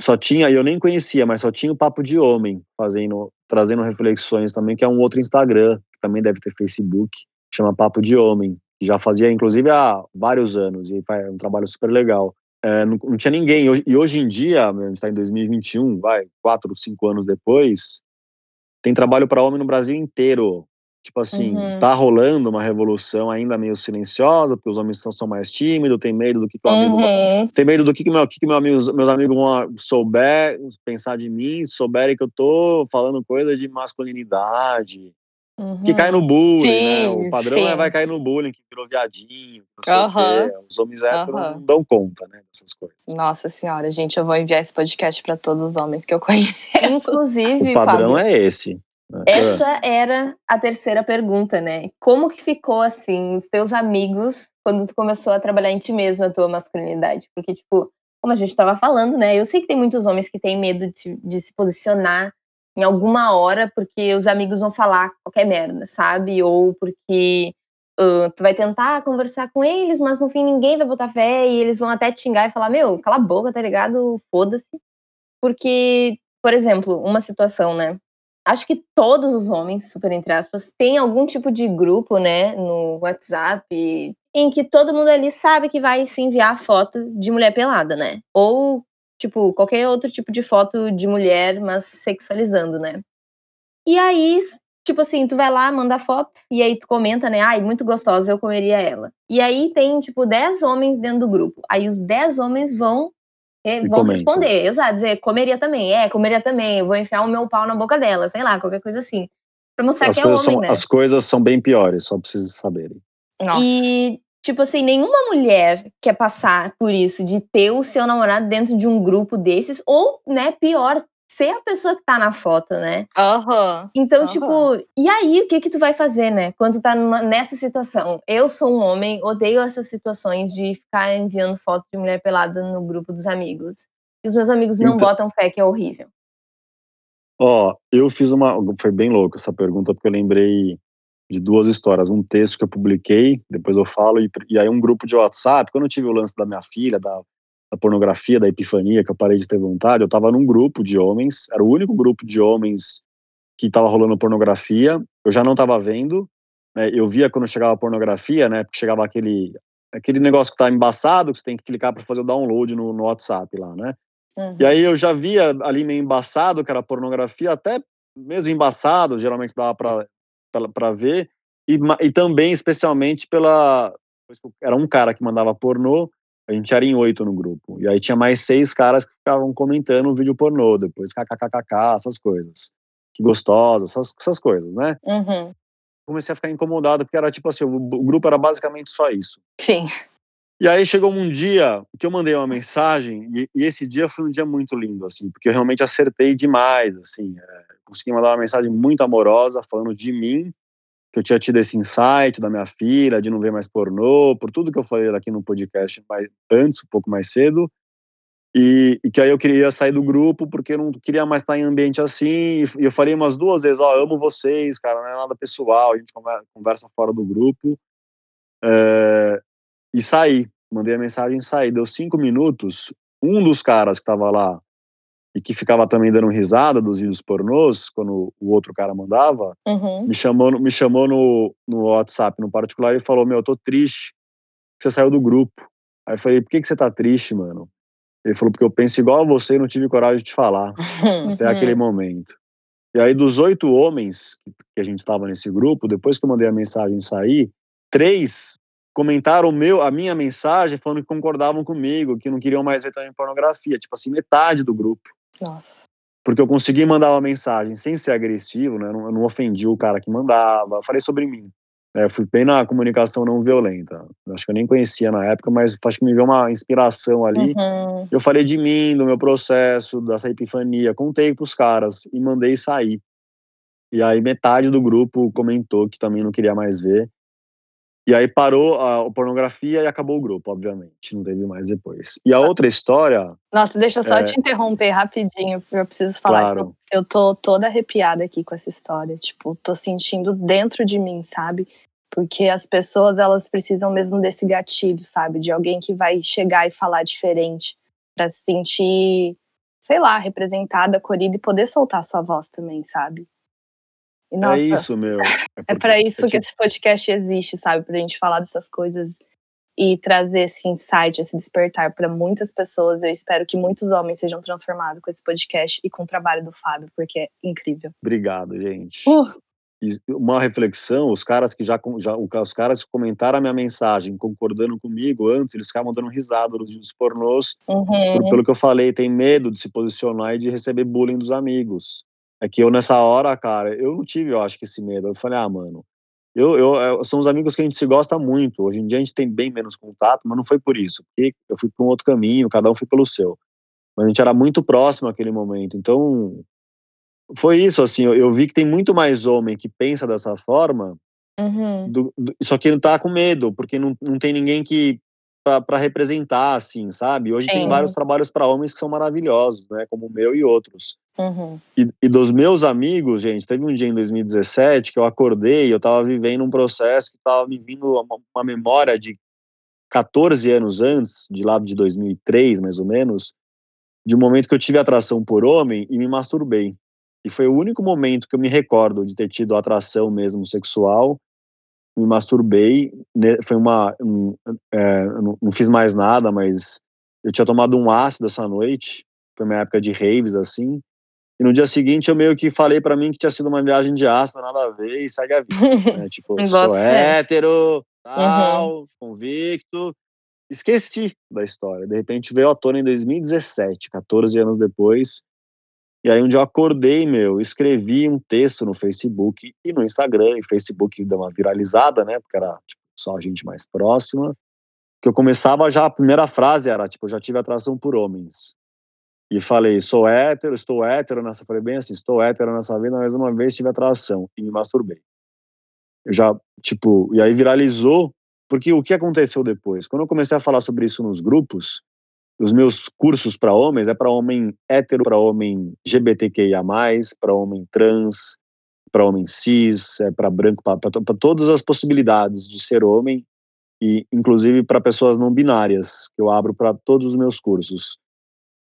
só tinha, eu nem conhecia, mas só tinha o Papo de Homem, fazendo, trazendo reflexões também, que é um outro Instagram, que também deve ter Facebook, chama Papo de Homem, que já fazia, inclusive, há vários anos, e é um trabalho super legal. É, não, não, tinha ninguém, e hoje em dia, a gente está em 2021, vai, quatro, cinco anos depois, tem trabalho para homem no Brasil inteiro, Tipo assim, uhum. tá rolando uma revolução ainda meio silenciosa, porque os homens são, são mais tímidos, tem medo do que, que o amigo uhum. tem medo do que, que, meu, que, que meu amigo, meus amigos vão souber, pensar de mim, souberem que eu tô falando coisa de masculinidade, uhum. que cai no bullying, sim, né? O padrão é, vai cair no bullying, que virou viadinho, não sei Os homens héteros não dão conta, né, dessas coisas. Nossa senhora, gente, eu vou enviar esse podcast para todos os homens que eu conheço. Inclusive, o padrão Fábio, é esse. É. Essa era a terceira pergunta, né? Como que ficou assim os teus amigos quando tu começou a trabalhar em ti mesmo a tua masculinidade? Porque tipo, como a gente estava falando, né? Eu sei que tem muitos homens que têm medo de, de, se posicionar em alguma hora porque os amigos vão falar qualquer merda, sabe? Ou porque uh, tu vai tentar conversar com eles, mas no fim ninguém vai botar fé e eles vão até te xingar e falar: Meu, cala a boca, tá ligado? Foda-se. Porque, por exemplo, uma situação, né? Acho que todos os homens, super entre aspas, têm algum tipo de grupo, né, no WhatsApp, em que todo mundo ali sabe que vai se enviar foto de mulher pelada, né? Ou, tipo, qualquer outro tipo de foto de mulher, mas sexualizando, né? E aí, tipo assim, tu vai lá, manda foto, e aí tu comenta, né? Ai, muito gostosa, eu comeria ela. E aí tem, tipo, 10 homens dentro do grupo. Aí os 10 homens vão é, vão comenta. responder, exato, dizer, comeria também, é, comeria também, eu vou enfiar o meu pau na boca dela, sei lá, qualquer coisa assim. Pra mostrar as que é homem, são, né? As coisas são bem piores, só pra vocês saberem. Nossa. E, tipo assim, nenhuma mulher quer passar por isso, de ter o seu namorado dentro de um grupo desses, ou, né, pior, ser a pessoa que tá na foto, né? Aham. Uhum. Então, uhum. tipo, e aí, o que que tu vai fazer, né? Quando tu tá numa, nessa situação? Eu sou um homem, odeio essas situações de ficar enviando foto de mulher pelada no grupo dos amigos. E os meus amigos não então, botam fé, que é horrível. Ó, eu fiz uma. Foi bem louco essa pergunta, porque eu lembrei de duas histórias. Um texto que eu publiquei, depois eu falo, e, e aí um grupo de WhatsApp. Quando eu tive o lance da minha filha, da da pornografia, da epifania, que eu parei de ter vontade, eu estava num grupo de homens, era o único grupo de homens que estava rolando pornografia, eu já não estava vendo, né, eu via quando chegava a pornografia, né, porque chegava aquele, aquele negócio que está embaçado, que você tem que clicar para fazer o download no, no WhatsApp lá, né, uhum. e aí eu já via ali meio embaçado, que era pornografia, até mesmo embaçado, geralmente dava para ver, e, e também, especialmente, pela... Era um cara que mandava pornô, a gente era em oito no grupo. E aí tinha mais seis caras que ficavam comentando o vídeo pornô, depois kkkk, essas coisas. Que gostosa, essas, essas coisas, né? Uhum. Comecei a ficar incomodado, porque era tipo assim, o, o grupo era basicamente só isso. Sim. E aí chegou um dia que eu mandei uma mensagem, e, e, esse dia foi um dia muito lindo, assim, porque eu realmente acertei demais, assim. É, consegui mandar uma mensagem muito amorosa, falando de mim, que eu tinha tido esse insight da minha filha, de não ver mais pornô, por tudo que eu falei aqui no podcast mais, antes, um pouco mais cedo, e, e, que aí eu queria sair do grupo porque eu não queria mais estar em ambiente assim, e eu falei umas duas vezes, ó, oh, amo vocês, cara, não é nada pessoal, a gente conversa fora do grupo, é, e saí. Mandei a mensagem e saí. Deu cinco minutos. Um dos caras que tava lá e que ficava também dando risada dos vídeos pornôs, quando o outro cara mandava, uhum. me chamou, me chamou no, no WhatsApp, no particular, e falou: Meu, eu tô triste você saiu do grupo. Aí eu falei: Por que, que você tá triste, mano? Ele falou: Porque eu penso igual a você e não tive coragem de te falar uhum. até aquele momento. E aí, dos oito homens que a gente estava nesse grupo, depois que eu mandei a mensagem sair, três comentaram meu, a minha mensagem falando que concordavam comigo, que não queriam mais ver também pornografia. Tipo assim, metade do grupo. Nossa. Porque eu consegui mandar uma mensagem sem ser agressivo, né? Eu não, eu não ofendi o cara que mandava, eu falei sobre mim. É, fui bem na comunicação não violenta. Acho que eu nem conhecia na época, mas acho que me veio uma inspiração ali. Uhum. Eu falei de mim, do meu processo, dessa epifania, contei pros caras e mandei sair. E aí metade do grupo comentou que também não queria mais ver. E aí parou a, a, pornografia e acabou o grupo, obviamente. Não teve mais depois. E a outra história. Nossa, deixa eu só é... te interromper rapidinho, porque eu preciso falar. Claro. Eu tô toda arrepiada aqui com essa história. Tipo, tô sentindo dentro de mim, sabe? Porque as pessoas, elas precisam mesmo desse gatilho, sabe? De alguém que vai chegar e falar diferente. para se sentir, sei lá, representada, acolhida e poder soltar sua voz também, sabe? E, é nossa, é isso, meu. É, é para isso que esse podcast existe, sabe? Pra gente falar dessas coisas e trazer esse insight, esse despertar para muitas pessoas. Eu espero que muitos homens sejam transformados com esse podcast e com o trabalho do Fábio, porque é incrível. Obrigado, gente. Uh. uma reflexão, os caras que já, já os caras que comentaram a minha mensagem, concordando comigo antes, eles ficavam dando risada nos vídeos pornôs, uhum. por, pelo que eu falei, tem medo de se posicionar e de receber bullying dos amigos. É que eu, nessa hora, cara, eu não tive, eu acho que esse medo. Eu falei, ah, mano, eu, eu, eu, são os amigos que a gente se gosta muito. Hoje em dia a gente tem bem menos contato, mas não foi por isso. Porque eu fui para um outro caminho, cada um foi pelo seu. Mas a gente era muito próximo naquele momento. Então, foi isso, assim. Eu, eu vi que tem muito mais homem que pensa dessa forma, uhum. do, do, só que não tá com medo, porque não, não tem ninguém que para representar, assim, sabe? Hoje Sim. tem vários trabalhos para homens que são maravilhosos, né? Como o meu e outros. Uhum. E, e, dos meus amigos, gente, teve um dia em 2017 que eu acordei, eu estava vivendo um processo que estava me vindo uma, uma, memória de 14 anos antes, de lá de 2003, mais ou menos, de um momento que eu tive atração por homem e me masturbei. E foi o único momento que eu me recordo de ter tido atração mesmo sexual me masturbei, né, foi uma, um, é, não, não, fiz mais nada, mas eu tinha tomado um ácido essa noite, foi uma época de raves, assim, e no dia seguinte eu meio que falei para mim que tinha sido uma viagem de ácido, nada a ver, e segue a vida, né? tipo, sou hétero, tal, uhum. convicto, esqueci da história, de repente veio à tona em 2017, 14 anos depois, e aí um dia eu acordei, meu, escrevi um texto no Facebook e no Instagram, e Facebook deu uma viralizada, né, porque era tipo, só a gente mais próxima, que eu começava já, a primeira frase era, tipo, já tive atração por homens. E falei, sou hétero, estou hétero nessa, falei bem assim, estou hétero nessa vida, mais uma vez tive atração e me masturbei. Eu já, tipo, e aí viralizou, porque o que aconteceu depois? Quando eu comecei a falar sobre isso nos grupos, os meus cursos para homens é para homem hétero, para homem GBTQIA+, para homem trans, para homem cis, é para branco, para todas as possibilidades de ser homem e inclusive para pessoas não binárias, que eu abro para todos os meus cursos.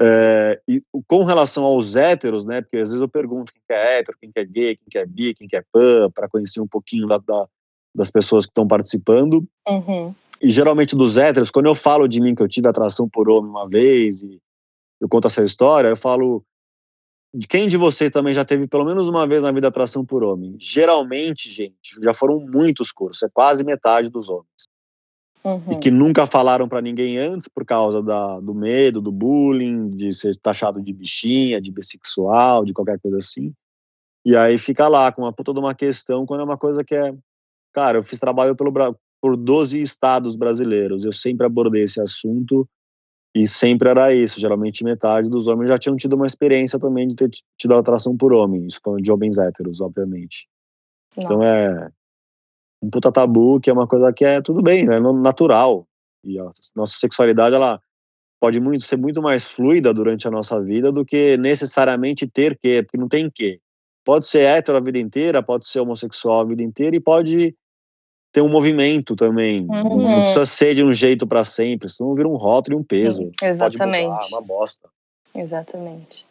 É, e com relação aos héteros, né, porque às vezes eu pergunto quem é hétero, quem é gay, quem é bi, quem é pan, para conhecer um pouquinho da, da, das pessoas que estão participando. Uhum. E geralmente dos héteros, quando eu falo de mim que eu tive atração por homem uma vez e eu conto essa história, eu falo de quem de vocês também já teve pelo menos uma vez na vida atração por homem? Geralmente, gente, já foram muitos cursos, é quase metade dos homens. Uhum. E que nunca falaram para ninguém antes por causa da, do medo, do bullying, de ser taxado de bichinha, de bissexual, de qualquer coisa assim. E aí fica lá com uma puta de uma questão quando é uma coisa que é. Cara, eu fiz trabalho pelo, por 12 estados brasileiros. Eu sempre abordei esse assunto e sempre era isso. Geralmente metade dos homens já tinham tido uma experiência também de ter tido atração por homens, falando de homens héteros, obviamente. Então, Nossa. Então é um puta tabu que é uma coisa que é tudo bem, né, natural. E a nossa sexualidade ela pode muito ser muito mais fluida durante a nossa vida do que necessariamente ter que, porque não tem que. Pode ser hétero a vida inteira, pode ser homossexual a vida inteira e pode ter um movimento também. Uhum. Não precisa ser de um jeito para sempre, senão vira um rótulo e um peso. Exatamente. Mudar, uma bosta. Exatamente.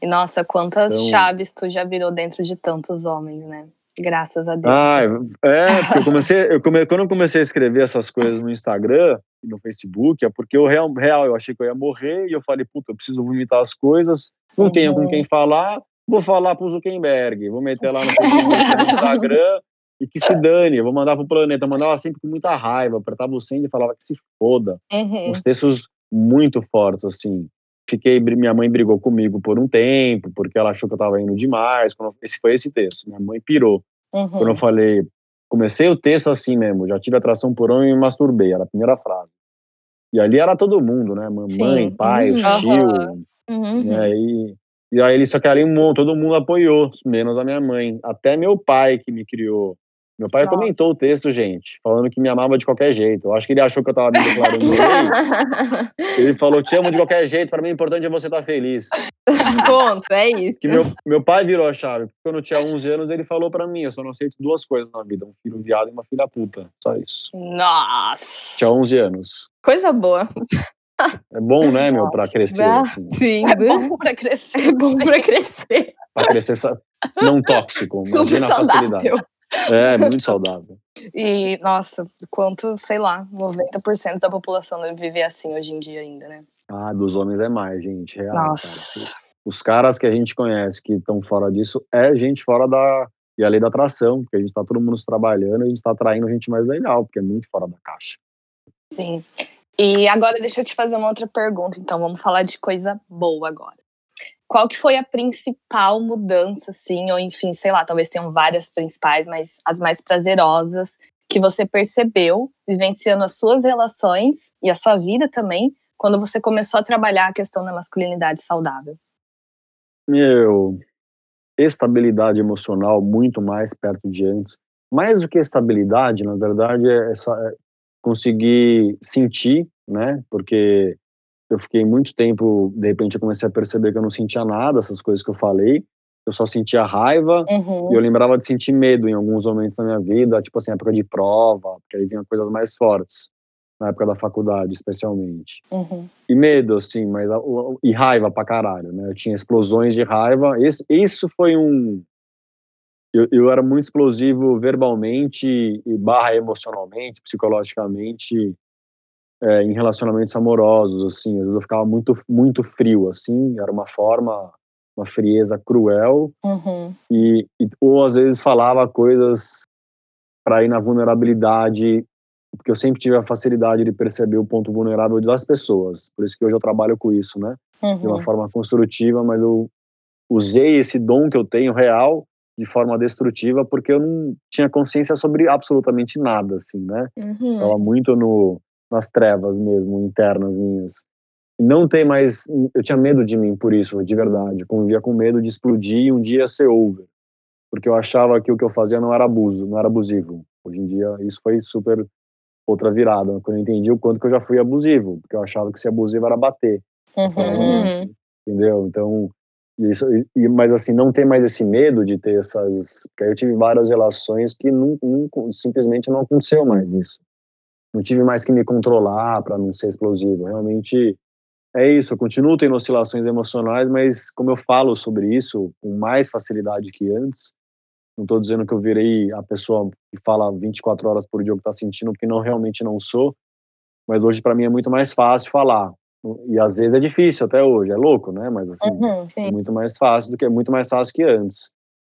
E nossa, quantas então... chaves tu já virou dentro de tantos homens, né? Graças a Deus. Ah, é, porque eu comecei, eu come, quando eu comecei a escrever essas coisas no Instagram e no Facebook, é porque eu real, real, eu achei que eu ia morrer e eu falei, puta, eu preciso vomitar as coisas, não uhum. tenho com quem falar, vou falar pro Zuckerberg, vou meter lá no, Facebook, no Instagram e que se dane, eu vou mandar pro planeta. Eu mandava sempre com muita raiva, apertava o centro e falava que se foda. Uhum. Uns textos muito fortes, assim. Fiquei, minha mãe brigou comigo por um tempo, porque ela achou que eu tava indo demais. Quando, esse foi esse texto. Minha mãe pirou. Uhum. Quando eu falei, comecei o texto assim mesmo, já tive atração por homem e me masturbei, era a primeira frase. E ali era todo mundo, né? Mamãe, Sim. pai, uhum. tio. Uhum. E aí, e aí, só que ali todo mundo apoiou, menos a minha mãe. Até meu pai, que me criou meu pai Nossa. comentou o texto, gente, falando que me amava de qualquer jeito. Eu acho que ele achou que eu tava me declarando Ele falou: te amo de qualquer jeito, para mim o importante é você estar tá feliz. Ponto, é isso. Que meu, meu pai virou a chave. Porque quando eu tinha 11 anos, ele falou para mim: eu só não aceito duas coisas na vida, um filho viado e uma filha puta. Só isso. Nossa! Tinha 11 anos. Coisa boa. É bom, né, meu, para crescer. Assim. Sim, é bom para crescer. É bom para crescer. Para crescer não tóxico, Super imagina a facilidade. É, muito saudável. E, nossa, quanto, sei lá, 90% da população deve viver assim hoje em dia ainda, né? Ah, dos homens é mais, gente. Real, nossa. Cara. Os caras que a gente conhece que estão fora disso é gente fora da. E a lei da atração, porque a gente está todo mundo trabalhando e a gente está atraindo gente mais legal, porque é muito fora da caixa. Sim. E agora deixa eu te fazer uma outra pergunta, então vamos falar de coisa boa agora qual que foi a principal mudança, assim, ou enfim, sei lá, talvez tenham várias principais, mas as mais prazerosas que você percebeu vivenciando as suas relações e a sua vida também, quando você começou a trabalhar a questão da masculinidade saudável? Meu, estabilidade emocional muito mais perto de antes. Mais do que estabilidade, na verdade, é, essa, é conseguir sentir, né? Porque eu fiquei muito tempo, de repente eu comecei a perceber que eu não sentia nada, essas coisas que eu falei. Eu só sentia raiva uhum. e eu lembrava de sentir medo em alguns momentos da minha vida, tipo assim, época de prova, porque aí vinha coisas mais fortes, na época da faculdade, especialmente. Uhum. E medo, assim, mas e raiva pra caralho, né? Eu tinha explosões de raiva. Esse, isso foi um. Eu, eu era muito explosivo verbalmente e barra emocionalmente, psicologicamente é, em relacionamentos amorosos, assim, às vezes eu ficava muito, muito frio, assim, era uma forma, uma frieza cruel, uhum. e, e, ou às vezes falava coisas para ir na vulnerabilidade, porque eu sempre tive a facilidade de perceber o ponto vulnerável das pessoas, por isso que hoje eu trabalho com isso, né, uhum. de uma uhum. forma construtiva, mas eu usei esse dom que eu tenho real de forma destrutiva porque eu não tinha consciência sobre absolutamente nada, assim, né? Uhum. Tava muito no nas trevas mesmo, internas minhas. Não tem mais. Eu tinha medo de mim por isso, de verdade. Eu convivia com medo de explodir e um dia ser over. Porque eu achava que o que eu fazia não era abuso, não era abusivo. Hoje em dia, isso foi super outra virada. Quando eu entendi o quanto que eu já fui abusivo. Porque eu achava que ser abusivo era bater. Uhum. Então, entendeu? Então, isso, e, mas assim, não ter mais esse medo de ter essas. Porque eu tive várias relações que não, não, simplesmente não aconteceu mais isso não tive mais que me controlar para não ser explosivo. Realmente é isso. Eu continuo tendo oscilações emocionais, mas como eu falo sobre isso com mais facilidade que antes, não estou dizendo que eu virei a pessoa que fala 24 horas por dia o que está sentindo, porque não realmente não sou. Mas hoje para mim é muito mais fácil falar. E às vezes é difícil até hoje, é louco, né? Mas assim, uhum, é muito mais fácil do que é muito mais fácil que antes.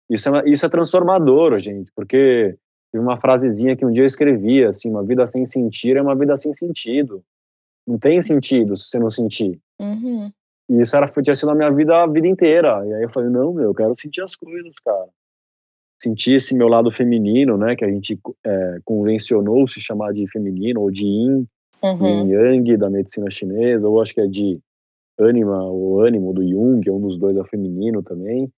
Isso é, isso é transformador, gente, porque Teve uma frasezinha que um dia eu escrevi, assim, uma vida sem sentir é uma vida sem sentido. Não tem sentido se você não sentir. Uhum. E isso era, tinha sido a minha vida a vida inteira. E aí eu falei, não, meu, eu quero sentir as coisas, cara. Sentir esse meu lado feminino, né, que a gente é, convencionou se chamar de feminino, ou de yin, uhum. yin yang, da medicina chinesa, ou acho que é de ânima, ou ânimo do Jung, é um dos dois é feminino também.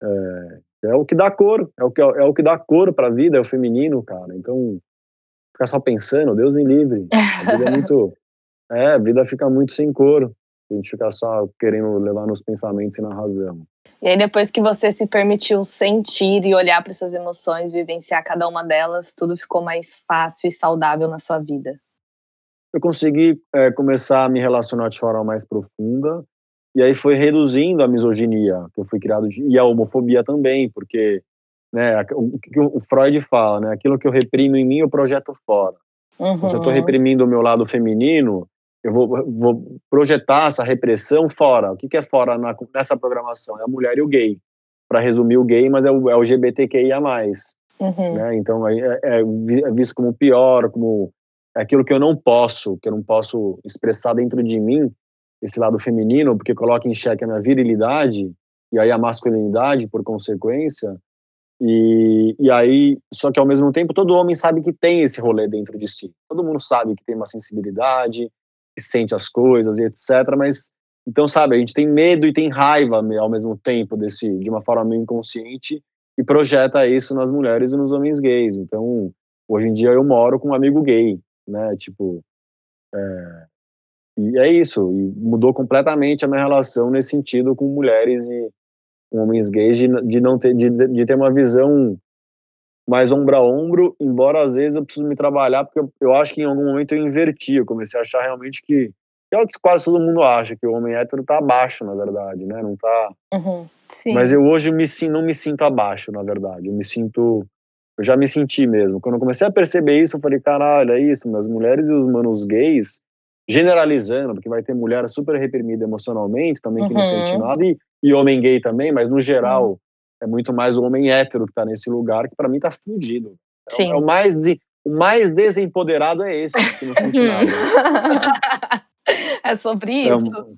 É, é o que dá cor, é o que, é o que dá cor para a vida, é o feminino, cara. Então, ficar só pensando, Deus me livre. A vida é muito. É, a vida fica muito sem cor. A gente fica só querendo levar nos pensamentos e na razão. E aí, depois que você se permitiu sentir e olhar para essas emoções, vivenciar cada uma delas, tudo ficou mais fácil e saudável na sua vida? Eu consegui é, começar a me relacionar de forma mais profunda, e aí foi reduzindo a misoginia que eu fui criado, de, e a homofobia também, porque né, o que o Freud fala, né, aquilo que eu reprimo em mim, eu projeto fora. Uhum. Se eu estou reprimindo o meu lado feminino, eu vou, vou, projetar essa repressão fora. O que, que é fora na, nessa programação? É a mulher e o gay. Para resumir, o gay, mas é o, é o LGBTQIA. Uhum. Né? Então é, é, é, visto como pior, como aquilo que eu não posso, que eu não posso expressar dentro de mim, esse lado feminino, porque coloca em xeque a minha virilidade e aí a masculinidade por consequência. E, e aí, só que ao mesmo tempo, todo homem sabe que tem esse rolê dentro de si. Todo mundo sabe que tem uma sensibilidade, que sente as coisas e etc. Mas, então, sabe, a gente tem medo e tem raiva ao mesmo tempo desse, de uma forma meio inconsciente e projeta isso nas mulheres e nos homens gays. Então, hoje em dia eu moro com um amigo gay, né? Tipo, é, e é isso. E mudou completamente a minha relação nesse sentido com mulheres e com homens gays de, de não ter de, de ter uma visão mais ombro a ombro, embora às vezes eu preciso me trabalhar, porque eu, eu acho que em algum momento eu inverti, eu comecei a achar realmente que, que é o que quase todo mundo acha, que o homem hétero tá abaixo, na verdade, né, não tá... Uhum, Mas eu hoje me, não me sinto abaixo, na verdade, eu me sinto... Eu já me senti mesmo. Quando eu comecei a perceber isso, eu falei, caralho, é isso, as mulheres e os manos gays, generalizando, porque vai ter mulher super reprimida emocionalmente, também que uhum. não sente nada, e, e homem gay também, mas no geral... Uhum é muito mais o homem hétero que está nesse lugar, que para mim tá fudido. É, Sim. é o mais o mais desempoderado é esse, que não sente nada. é sobre isso. É, um,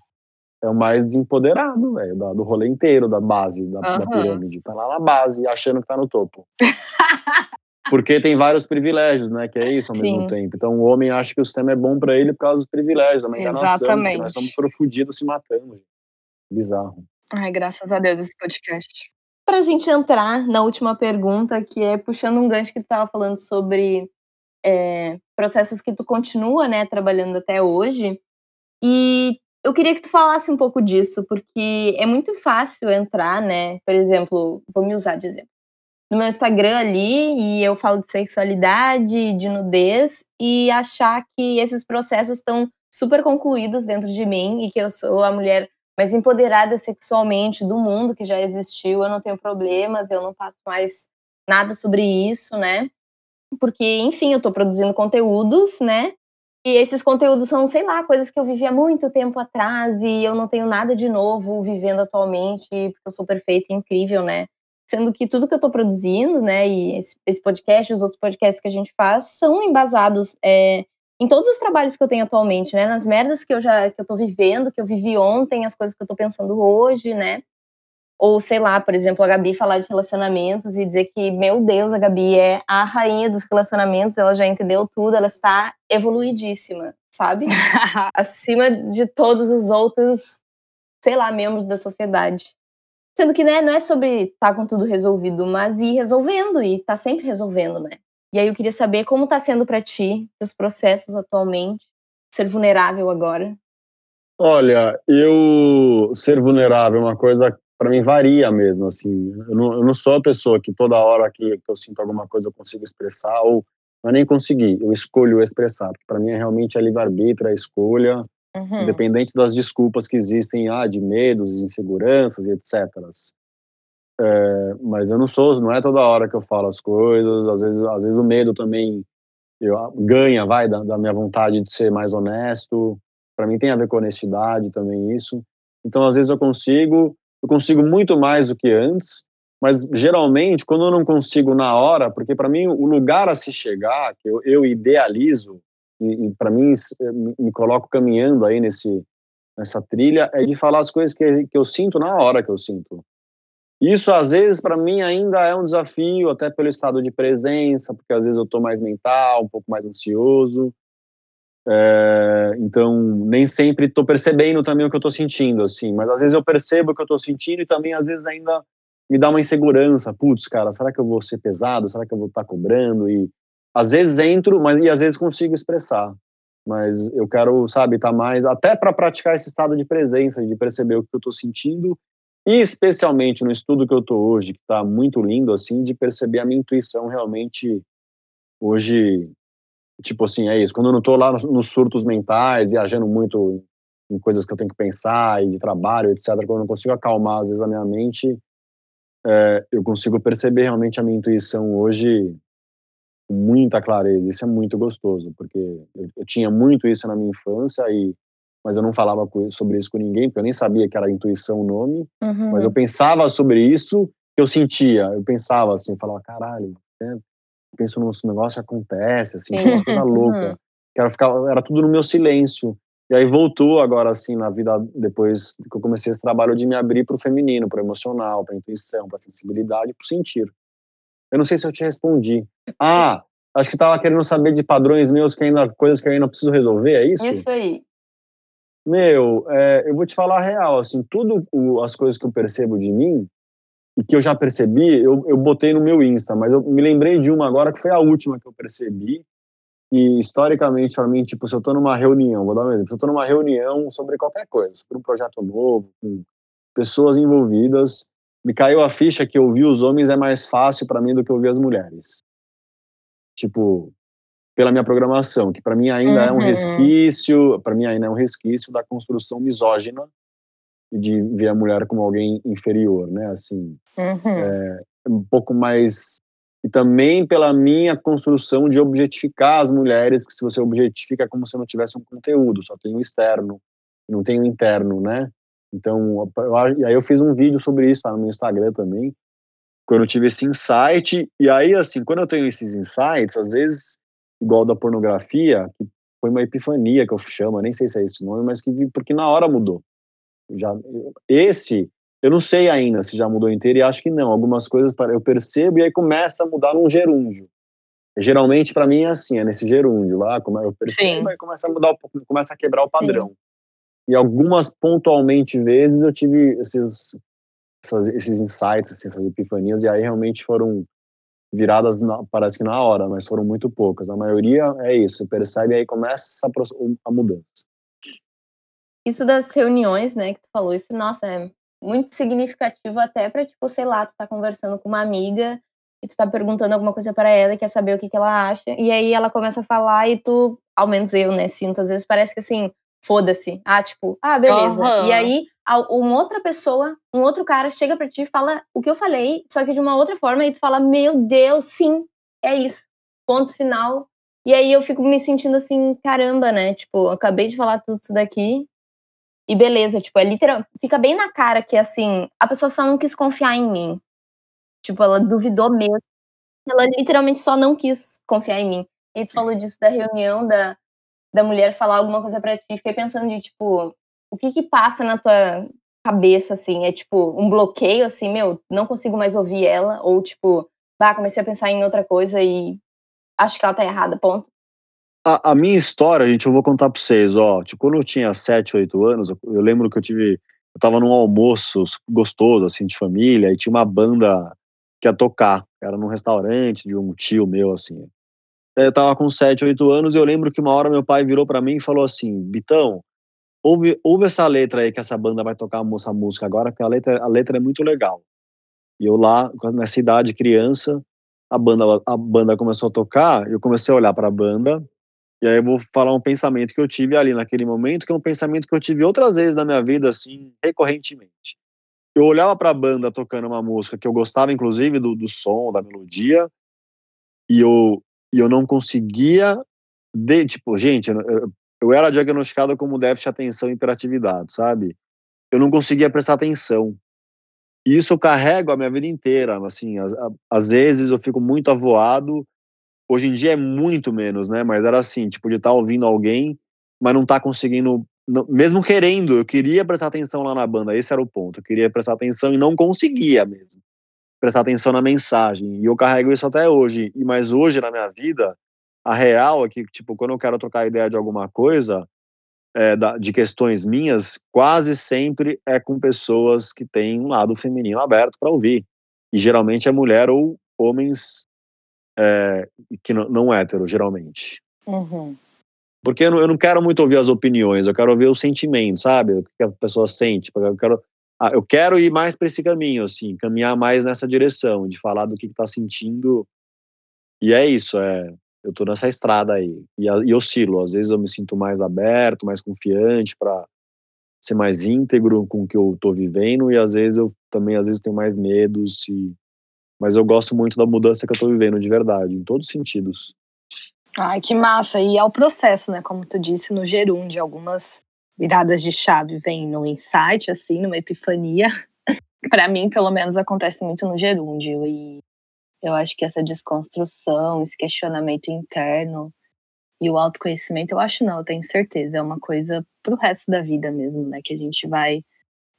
é o mais desempoderado, velho, do rolê inteiro, da base, da, uhum. da, pirâmide. Tá lá na base, achando que tá no topo. Porque tem vários privilégios, né? Que é isso ao Sim. mesmo tempo. Então o homem acha que o sistema é bom para ele por causa dos privilégios, da enganação. Exatamente. Nós estamos profudidos se matando. Bizarro. Ai, graças a Deus esse podcast para a gente entrar na última pergunta, que é puxando um gancho que tu estava falando sobre é, processos que tu continua, né, trabalhando até hoje. E eu queria que tu falasse um pouco disso, porque é muito fácil entrar, né? Por exemplo, vou me usar de exemplo. No meu Instagram ali, e eu falo de sexualidade, de nudez, e achar que esses processos estão super concluídos dentro de mim e que eu sou a mulher mais empoderada sexualmente do mundo que já existiu, eu não tenho problemas, eu não passo mais nada sobre isso, né? Porque, enfim, eu estou produzindo conteúdos, né? E esses conteúdos são, sei lá, coisas que eu vivi há muito tempo atrás e eu não tenho nada de novo vivendo atualmente, porque eu sou perfeita e incrível, né? Sendo que tudo que eu estou produzindo, né, e esse, esse podcast, os outros podcasts que a gente faz, são embasados é, em todos os trabalhos que eu tenho atualmente, né? Nas merdas que eu já que eu tô vivendo, que eu vivi ontem, as coisas que eu tô pensando hoje, né? Ou sei lá, por exemplo, a Gabi falar de relacionamentos e dizer que, meu Deus, a Gabi é a rainha dos relacionamentos, ela já entendeu tudo, ela está evoluidíssima, sabe? Acima de todos os outros, sei lá, membros da sociedade. Sendo que, né, não é sobre estar tá com tudo resolvido, mas ir resolvendo e tá sempre resolvendo, né? E aí eu queria saber como está sendo para ti, os processos atualmente, ser vulnerável agora. Olha, eu ser vulnerável é uma coisa para mim varia mesmo, assim. Eu não, eu não, sou a pessoa que toda hora que, que eu sinto alguma coisa eu consigo expressar ou não é nem conseguir, eu escolho expressar, porque para mim é realmente a livre-arbítrio, a escolha, uhum. independente das desculpas que existem, ah, de medos, inseguranças e etc. É, mas eu não sou, não é toda hora que eu falo as coisas. Às vezes, às vezes o medo também eu, ganha, vai, da, da, minha vontade de ser mais honesto. Para mim tem a ver com honestidade também isso. Então às vezes eu consigo, eu consigo muito mais do que antes. Mas geralmente quando eu não consigo na hora, porque para mim o lugar a se chegar, que eu, eu idealizo e, e para mim me, me coloco caminhando aí nesse nessa trilha é de falar as coisas que, que eu sinto na hora que eu sinto. Isso, às vezes, para mim ainda é um desafio, até pelo estado de presença, porque às vezes eu estou mais mental, um pouco mais ansioso. É, então, nem sempre estou percebendo também o que eu estou sentindo, assim. Mas às vezes eu percebo o que eu estou sentindo e também, às vezes, ainda me dá uma insegurança. Putz, cara, será que eu vou ser pesado? Será que eu vou estar tá cobrando? E às vezes entro, mas e às vezes consigo expressar. mas eu quero, sabe, estar tá mais, até para praticar esse estado de presença, de perceber o que eu estou sentindo, e especialmente no estudo que eu estou hoje, que está muito lindo, assim, de perceber a minha intuição realmente hoje, tipo assim, é isso, quando eu não estou lá nos surtos mentais, viajando muito em coisas que eu tenho que pensar, e de trabalho, etc., quando eu não consigo acalmar, às vezes, a minha mente, é, eu consigo perceber realmente a minha intuição hoje com muita clareza. Isso é muito gostoso, porque eu, eu tinha muito isso na minha infância e mas eu não falava sobre isso com ninguém, porque eu nem sabia que era intuição o nome, uhum. mas eu pensava sobre isso que eu sentia. Eu pensava assim, falava, caralho, né? eu penso no negócio acontece, assim, uma coisa louca. Uhum. Era, ficar, era tudo no meu silêncio. E aí voltou agora, assim, na vida, depois que eu comecei esse trabalho de me abrir para o feminino, para emocional, para intuição, para sensibilidade, para sentir. Eu não sei se eu te respondi. Ah, acho que estava querendo saber de padrões meus, que ainda, coisas que eu ainda preciso resolver, é isso? Isso aí. Meu, é, eu vou te falar a real, assim, tudo o, as coisas que eu percebo de mim, e que eu já percebi, eu, eu botei no meu Insta, mas eu me lembrei de uma agora que foi a última que eu percebi, e historicamente, para mim, tipo, se eu tô numa reunião, vou dar um exemplo, se eu tô numa reunião sobre qualquer coisa, sobre um projeto novo, com pessoas envolvidas, me caiu a ficha que ouvir os homens é mais fácil para mim do que ouvir as mulheres. Tipo, pela minha programação, que para mim ainda uhum. é um uhum. resquício, para mim ainda é um resquício da construção misógina de ver a mulher como alguém inferior, né? Assim, uhum. é, um pouco mais e também pela minha construção de objetificar as mulheres, que se você objetifica é como se não tivesse um conteúdo, só tem o externo, não tem o interno, né? Então, eu, e aí eu fiz um vídeo sobre isso, tá no meu Instagram também, quando eu tive esse insight, e aí, assim, quando eu tenho esses insights, às vezes, igual da pornografia, que foi uma epifania que eu chamo, nem sei se é esse nome, mas que porque na hora mudou. Já, esse, eu não sei ainda se já mudou inteiro, e acho que não, algumas coisas eu percebo, e aí começa a mudar num gerúndio. Geralmente, para mim, é assim, é nesse gerúndio lá, eu percebo, Sim. e começa a mudar, começa a quebrar o padrão. Sim. E algumas pontualmente vezes eu tive esses, essas, esses insights, assim, essas epifanias, e aí realmente foram viradas, na, parece que na hora, mas foram muito poucas. A maioria é isso, percebe aí começa a, a mudança. Isso das reuniões, né, que tu falou, isso, nossa, é muito significativo até para tipo, sei lá, tu tá conversando com uma amiga e tu tá perguntando alguma coisa para ela e quer saber o que, que ela acha, e aí ela começa a falar e tu, ao menos eu, né, sinto, às vezes parece que assim, foda-se. Ah, tipo, ah, beleza. Uhum. E aí, uma outra pessoa, um outro cara chega pra ti e fala o que eu falei, só que de uma outra forma, e tu fala, meu Deus, sim, é isso. Ponto final. E aí eu fico me sentindo assim, caramba, né? Tipo, acabei de falar tudo isso daqui. E beleza, tipo, é literal, fica bem na cara que assim, a pessoa só não quis confiar em mim. Tipo, ela duvidou mesmo. Ela literalmente só não quis confiar em mim. E tu falou disso da reunião da, da mulher falar alguma coisa para ti, fiquei pensando de tipo, o que que passa na tua cabeça assim? É tipo um bloqueio assim, meu, não consigo mais ouvir ela ou tipo, bah, comecei a pensar em outra coisa e acho que ela tá errada, ponto. A, a minha história, gente, eu vou contar para vocês, ó, tipo, quando eu tinha 7, 8 anos, eu, eu lembro que eu tive eu tava num almoço gostoso assim de família e tinha uma banda que ia tocar, era num restaurante de um tio meu assim. Eu tava com 7, 8 anos e eu lembro que uma hora meu pai virou para mim e falou assim: Bitão, ouve, ouve essa letra aí que essa banda vai tocar essa música agora, porque a letra, a letra é muito legal. E eu lá, nessa idade, criança, a banda, a banda começou a tocar, eu comecei a olhar para a banda, e aí eu vou falar um pensamento que eu tive ali naquele momento, que é um pensamento que eu tive outras vezes na minha vida, assim, recorrentemente. Eu olhava para a banda tocando uma música que eu gostava, inclusive, do, do som, da melodia, e eu e eu não conseguia, de, tipo, gente, eu, eu era diagnosticado como déficit de atenção e hiperatividade, sabe? Eu não conseguia prestar atenção. E isso eu carrego a minha vida inteira, assim, às, vezes eu fico muito avoado, hoje em dia é muito menos, né? Mas era assim, tipo, de estar tá ouvindo alguém, mas não tá conseguindo, não, mesmo querendo, eu queria prestar atenção lá na banda, esse era o ponto, eu queria prestar atenção e não conseguia mesmo prestar atenção na mensagem. E eu carrego isso até hoje. E mas hoje na minha vida, a real é que tipo quando eu quero trocar ideia de alguma coisa, é, da, de questões minhas, quase sempre é com pessoas que têm um lado feminino aberto para ouvir. E geralmente é mulher ou homens é, que não, não hétero, geralmente. Uhum. Porque eu não, eu não quero muito ouvir as opiniões, eu quero ouvir o sentimento, sabe? O que a pessoa sente. Eu quero, ah, eu quero ir mais para esse caminho, assim, caminhar mais nessa direção, de falar do que está sentindo. E é isso, é. Eu tô nessa estrada aí. E, e oscilo. Às vezes eu me sinto mais aberto, mais confiante para ser mais íntegro com o que eu tô vivendo, e às vezes eu também às vezes tenho mais medos. E... Mas eu gosto muito da mudança que eu tô vivendo de verdade, em todos os sentidos. Ai, que massa. E é o processo, né? Como tu disse, no gerúndio, algumas viradas de chave vêm no insight, assim, numa epifania. para mim, pelo menos, acontece muito no gerúndio. E eu acho que essa desconstrução, esse questionamento interno e o autoconhecimento, eu acho não, eu tenho certeza, é uma coisa pro resto da vida mesmo, né? Que a gente vai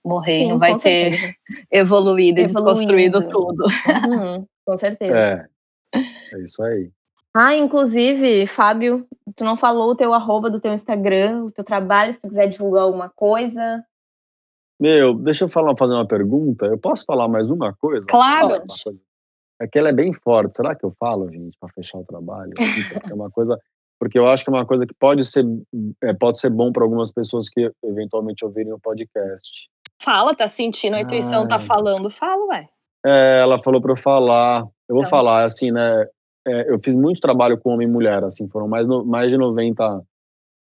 morrer, Sim, não vai ter certeza. evoluído e desconstruído tudo. Uhum, com certeza. É, é isso aí. Ah, inclusive, Fábio, tu não falou o teu arroba do teu Instagram, o teu trabalho, se tu quiser divulgar alguma coisa. Meu, deixa eu falar, fazer uma pergunta. Eu posso falar mais uma coisa? Claro. É que ela é bem forte. Será que eu falo, gente, para fechar o trabalho? é uma coisa, porque eu acho que é uma coisa que pode ser, é, pode ser bom para algumas pessoas que eventualmente ouvirem o podcast. Fala, tá sentindo, a intuição tá falando, fala, ué. É, ela falou para eu falar. Eu vou então. falar assim, né? É, eu fiz muito trabalho com homem e mulher, assim, foram mais, no, mais de 90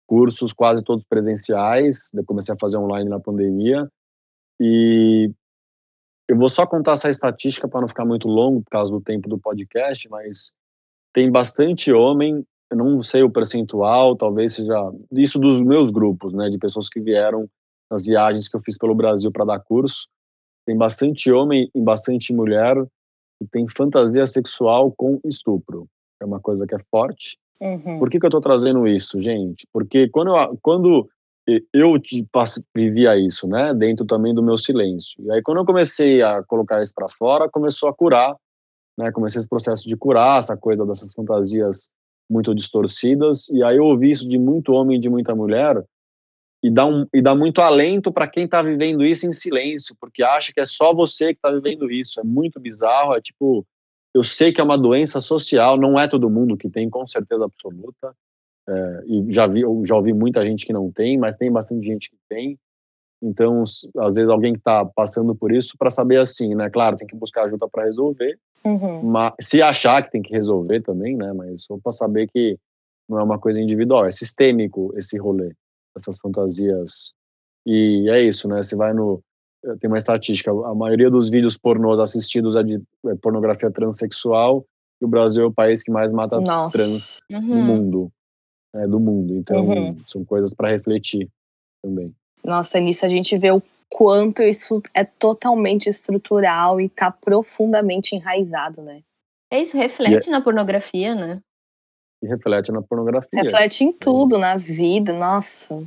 cursos, quase todos presenciais, eu comecei a fazer online na pandemia, e eu vou só contar essa estatística para não ficar muito longo por causa do tempo do podcast, mas tem bastante homem, eu não sei o percentual, talvez seja isso dos meus grupos, né, de pessoas que vieram nas viagens que eu fiz pelo Brasil para dar curso. Tem bastante homem e bastante mulher que tem fantasia sexual com estupro. É uma coisa que é forte. Uhum. Por que, que eu estou trazendo isso, gente? Porque quando eu, quando eu vivia isso, né, dentro também do meu silêncio. E aí quando eu comecei a colocar isso para fora, começou a curar, né? Comecei esse processo de curar essa coisa dessas fantasias muito distorcidas. E aí eu ouvi isso de muito homem e de muita mulher e dá, um, e dá muito alento para quem está vivendo isso em silêncio, porque acha que é só você que está vivendo isso. É muito bizarro. É tipo, eu sei que é uma doença social, não é todo mundo que tem, com certeza absoluta. É, e já vi, já ouvi muita gente que não tem, mas tem bastante gente que tem. Então, às vezes alguém que está passando por isso, para saber assim, né? Claro, tem que buscar ajuda para resolver. Uhum. Mas, se achar que tem que resolver também, né? Mas só para saber que não é uma coisa individual, é sistêmico esse rolê essas fantasias. E é isso, né? Você vai no. Eh, tem uma estatística: a maioria dos vídeos pornôs assistidos é de é pornografia transexual, e o Brasil é o país que mais mata Nossa. trans uhum. no mundo. É, do mundo. Então, uhum. são coisas para refletir também. Nossa, nisso a gente vê o quanto isso é totalmente estrutural e tá profundamente enraizado, né? É isso, reflete é... na pornografia, né? E reflete na pornografia. Reflete em tudo, é na vida, nossa.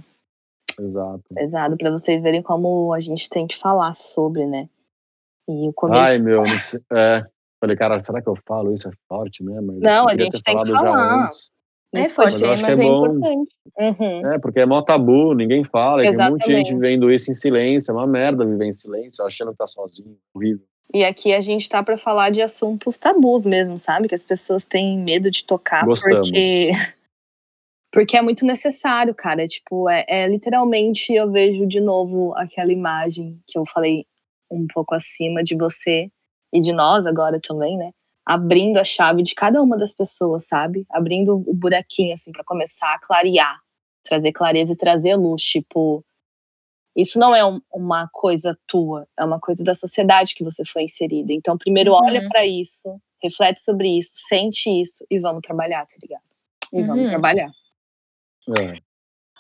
Exato. Pesado para vocês verem como a gente tem que falar sobre, né? E o começo... Ai, meu, é. Falei, cara, será que eu falo isso? É forte mesmo? Mas não, a gente tem que falar. É forte, mas, mas é, é importante. Uhum. É, porque é mó tabu, ninguém fala. Exatamente. Tem muita gente vivendo isso em silêncio. É uma merda viver em silêncio, achando que tá sozinho. Horrível. E aqui a gente tá para falar de assuntos tabus mesmo, sabe? Que as pessoas têm medo de tocar Gostamos. porque porque é muito necessário, cara. Tipo, é, é, literalmente eu vejo de novo aquela imagem que eu falei um pouco acima de você e de nós agora também, né? Abrindo a chave de cada uma das pessoas, sabe? Abrindo o buraquinho assim para começar a clarear, trazer clareza e trazer luz, tipo, isso não é um, uma coisa tua, é uma coisa da sociedade que você foi inserido. Então, primeiro uhum. olha para isso, reflete sobre isso, sente isso e vamos trabalhar, tá ligado? E uhum. vamos trabalhar. É.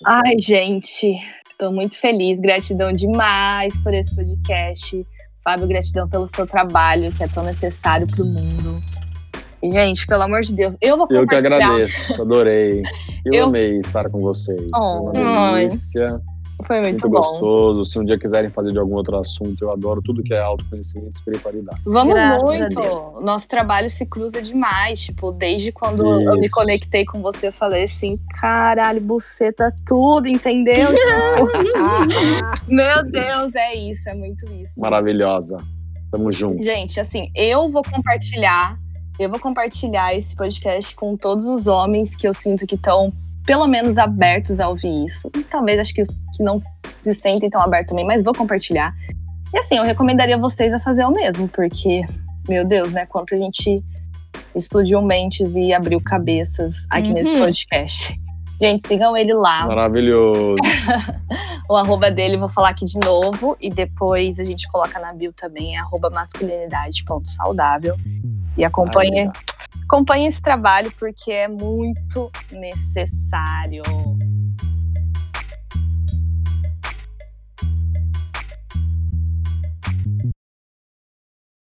Ai, gente, estou muito feliz, gratidão demais por esse podcast. Fábio, gratidão pelo seu trabalho, que é tão necessário para o mundo. E, gente, pelo amor de Deus, eu vou compartilhar. Eu que agradeço, adorei. Eu, eu... amei estar com vocês. Oh, Foi uma delícia. Foi muito, muito bom. gostoso. Se um dia quiserem fazer de algum outro assunto, eu adoro tudo que é autoconhecimento e espiritualidade. Vamos Graças muito. Nosso trabalho se cruza demais. Tipo, desde quando Isso. eu me conectei com você, eu falei assim: caralho, buceta tudo, entendeu? Tipo, meu Deus, é isso, é muito isso. Maravilhosa. Tamo junto. Gente, assim, eu vou compartilhar. Eu vou compartilhar esse podcast com todos os homens que eu sinto que estão pelo menos abertos a ouvir isso. E talvez acho que os que não se sentem tão abertos também, mas vou compartilhar. E assim, eu recomendaria vocês a fazer o mesmo, porque, meu Deus, né? Quanto a gente explodiu mentes e abriu cabeças aqui uhum. nesse podcast. Gente, sigam ele lá. Maravilhoso. o arroba dele, vou falar aqui de novo. E depois a gente coloca na bio também, arroba masculinidade.saudável. E acompanhe, acompanhe esse trabalho porque é muito necessário.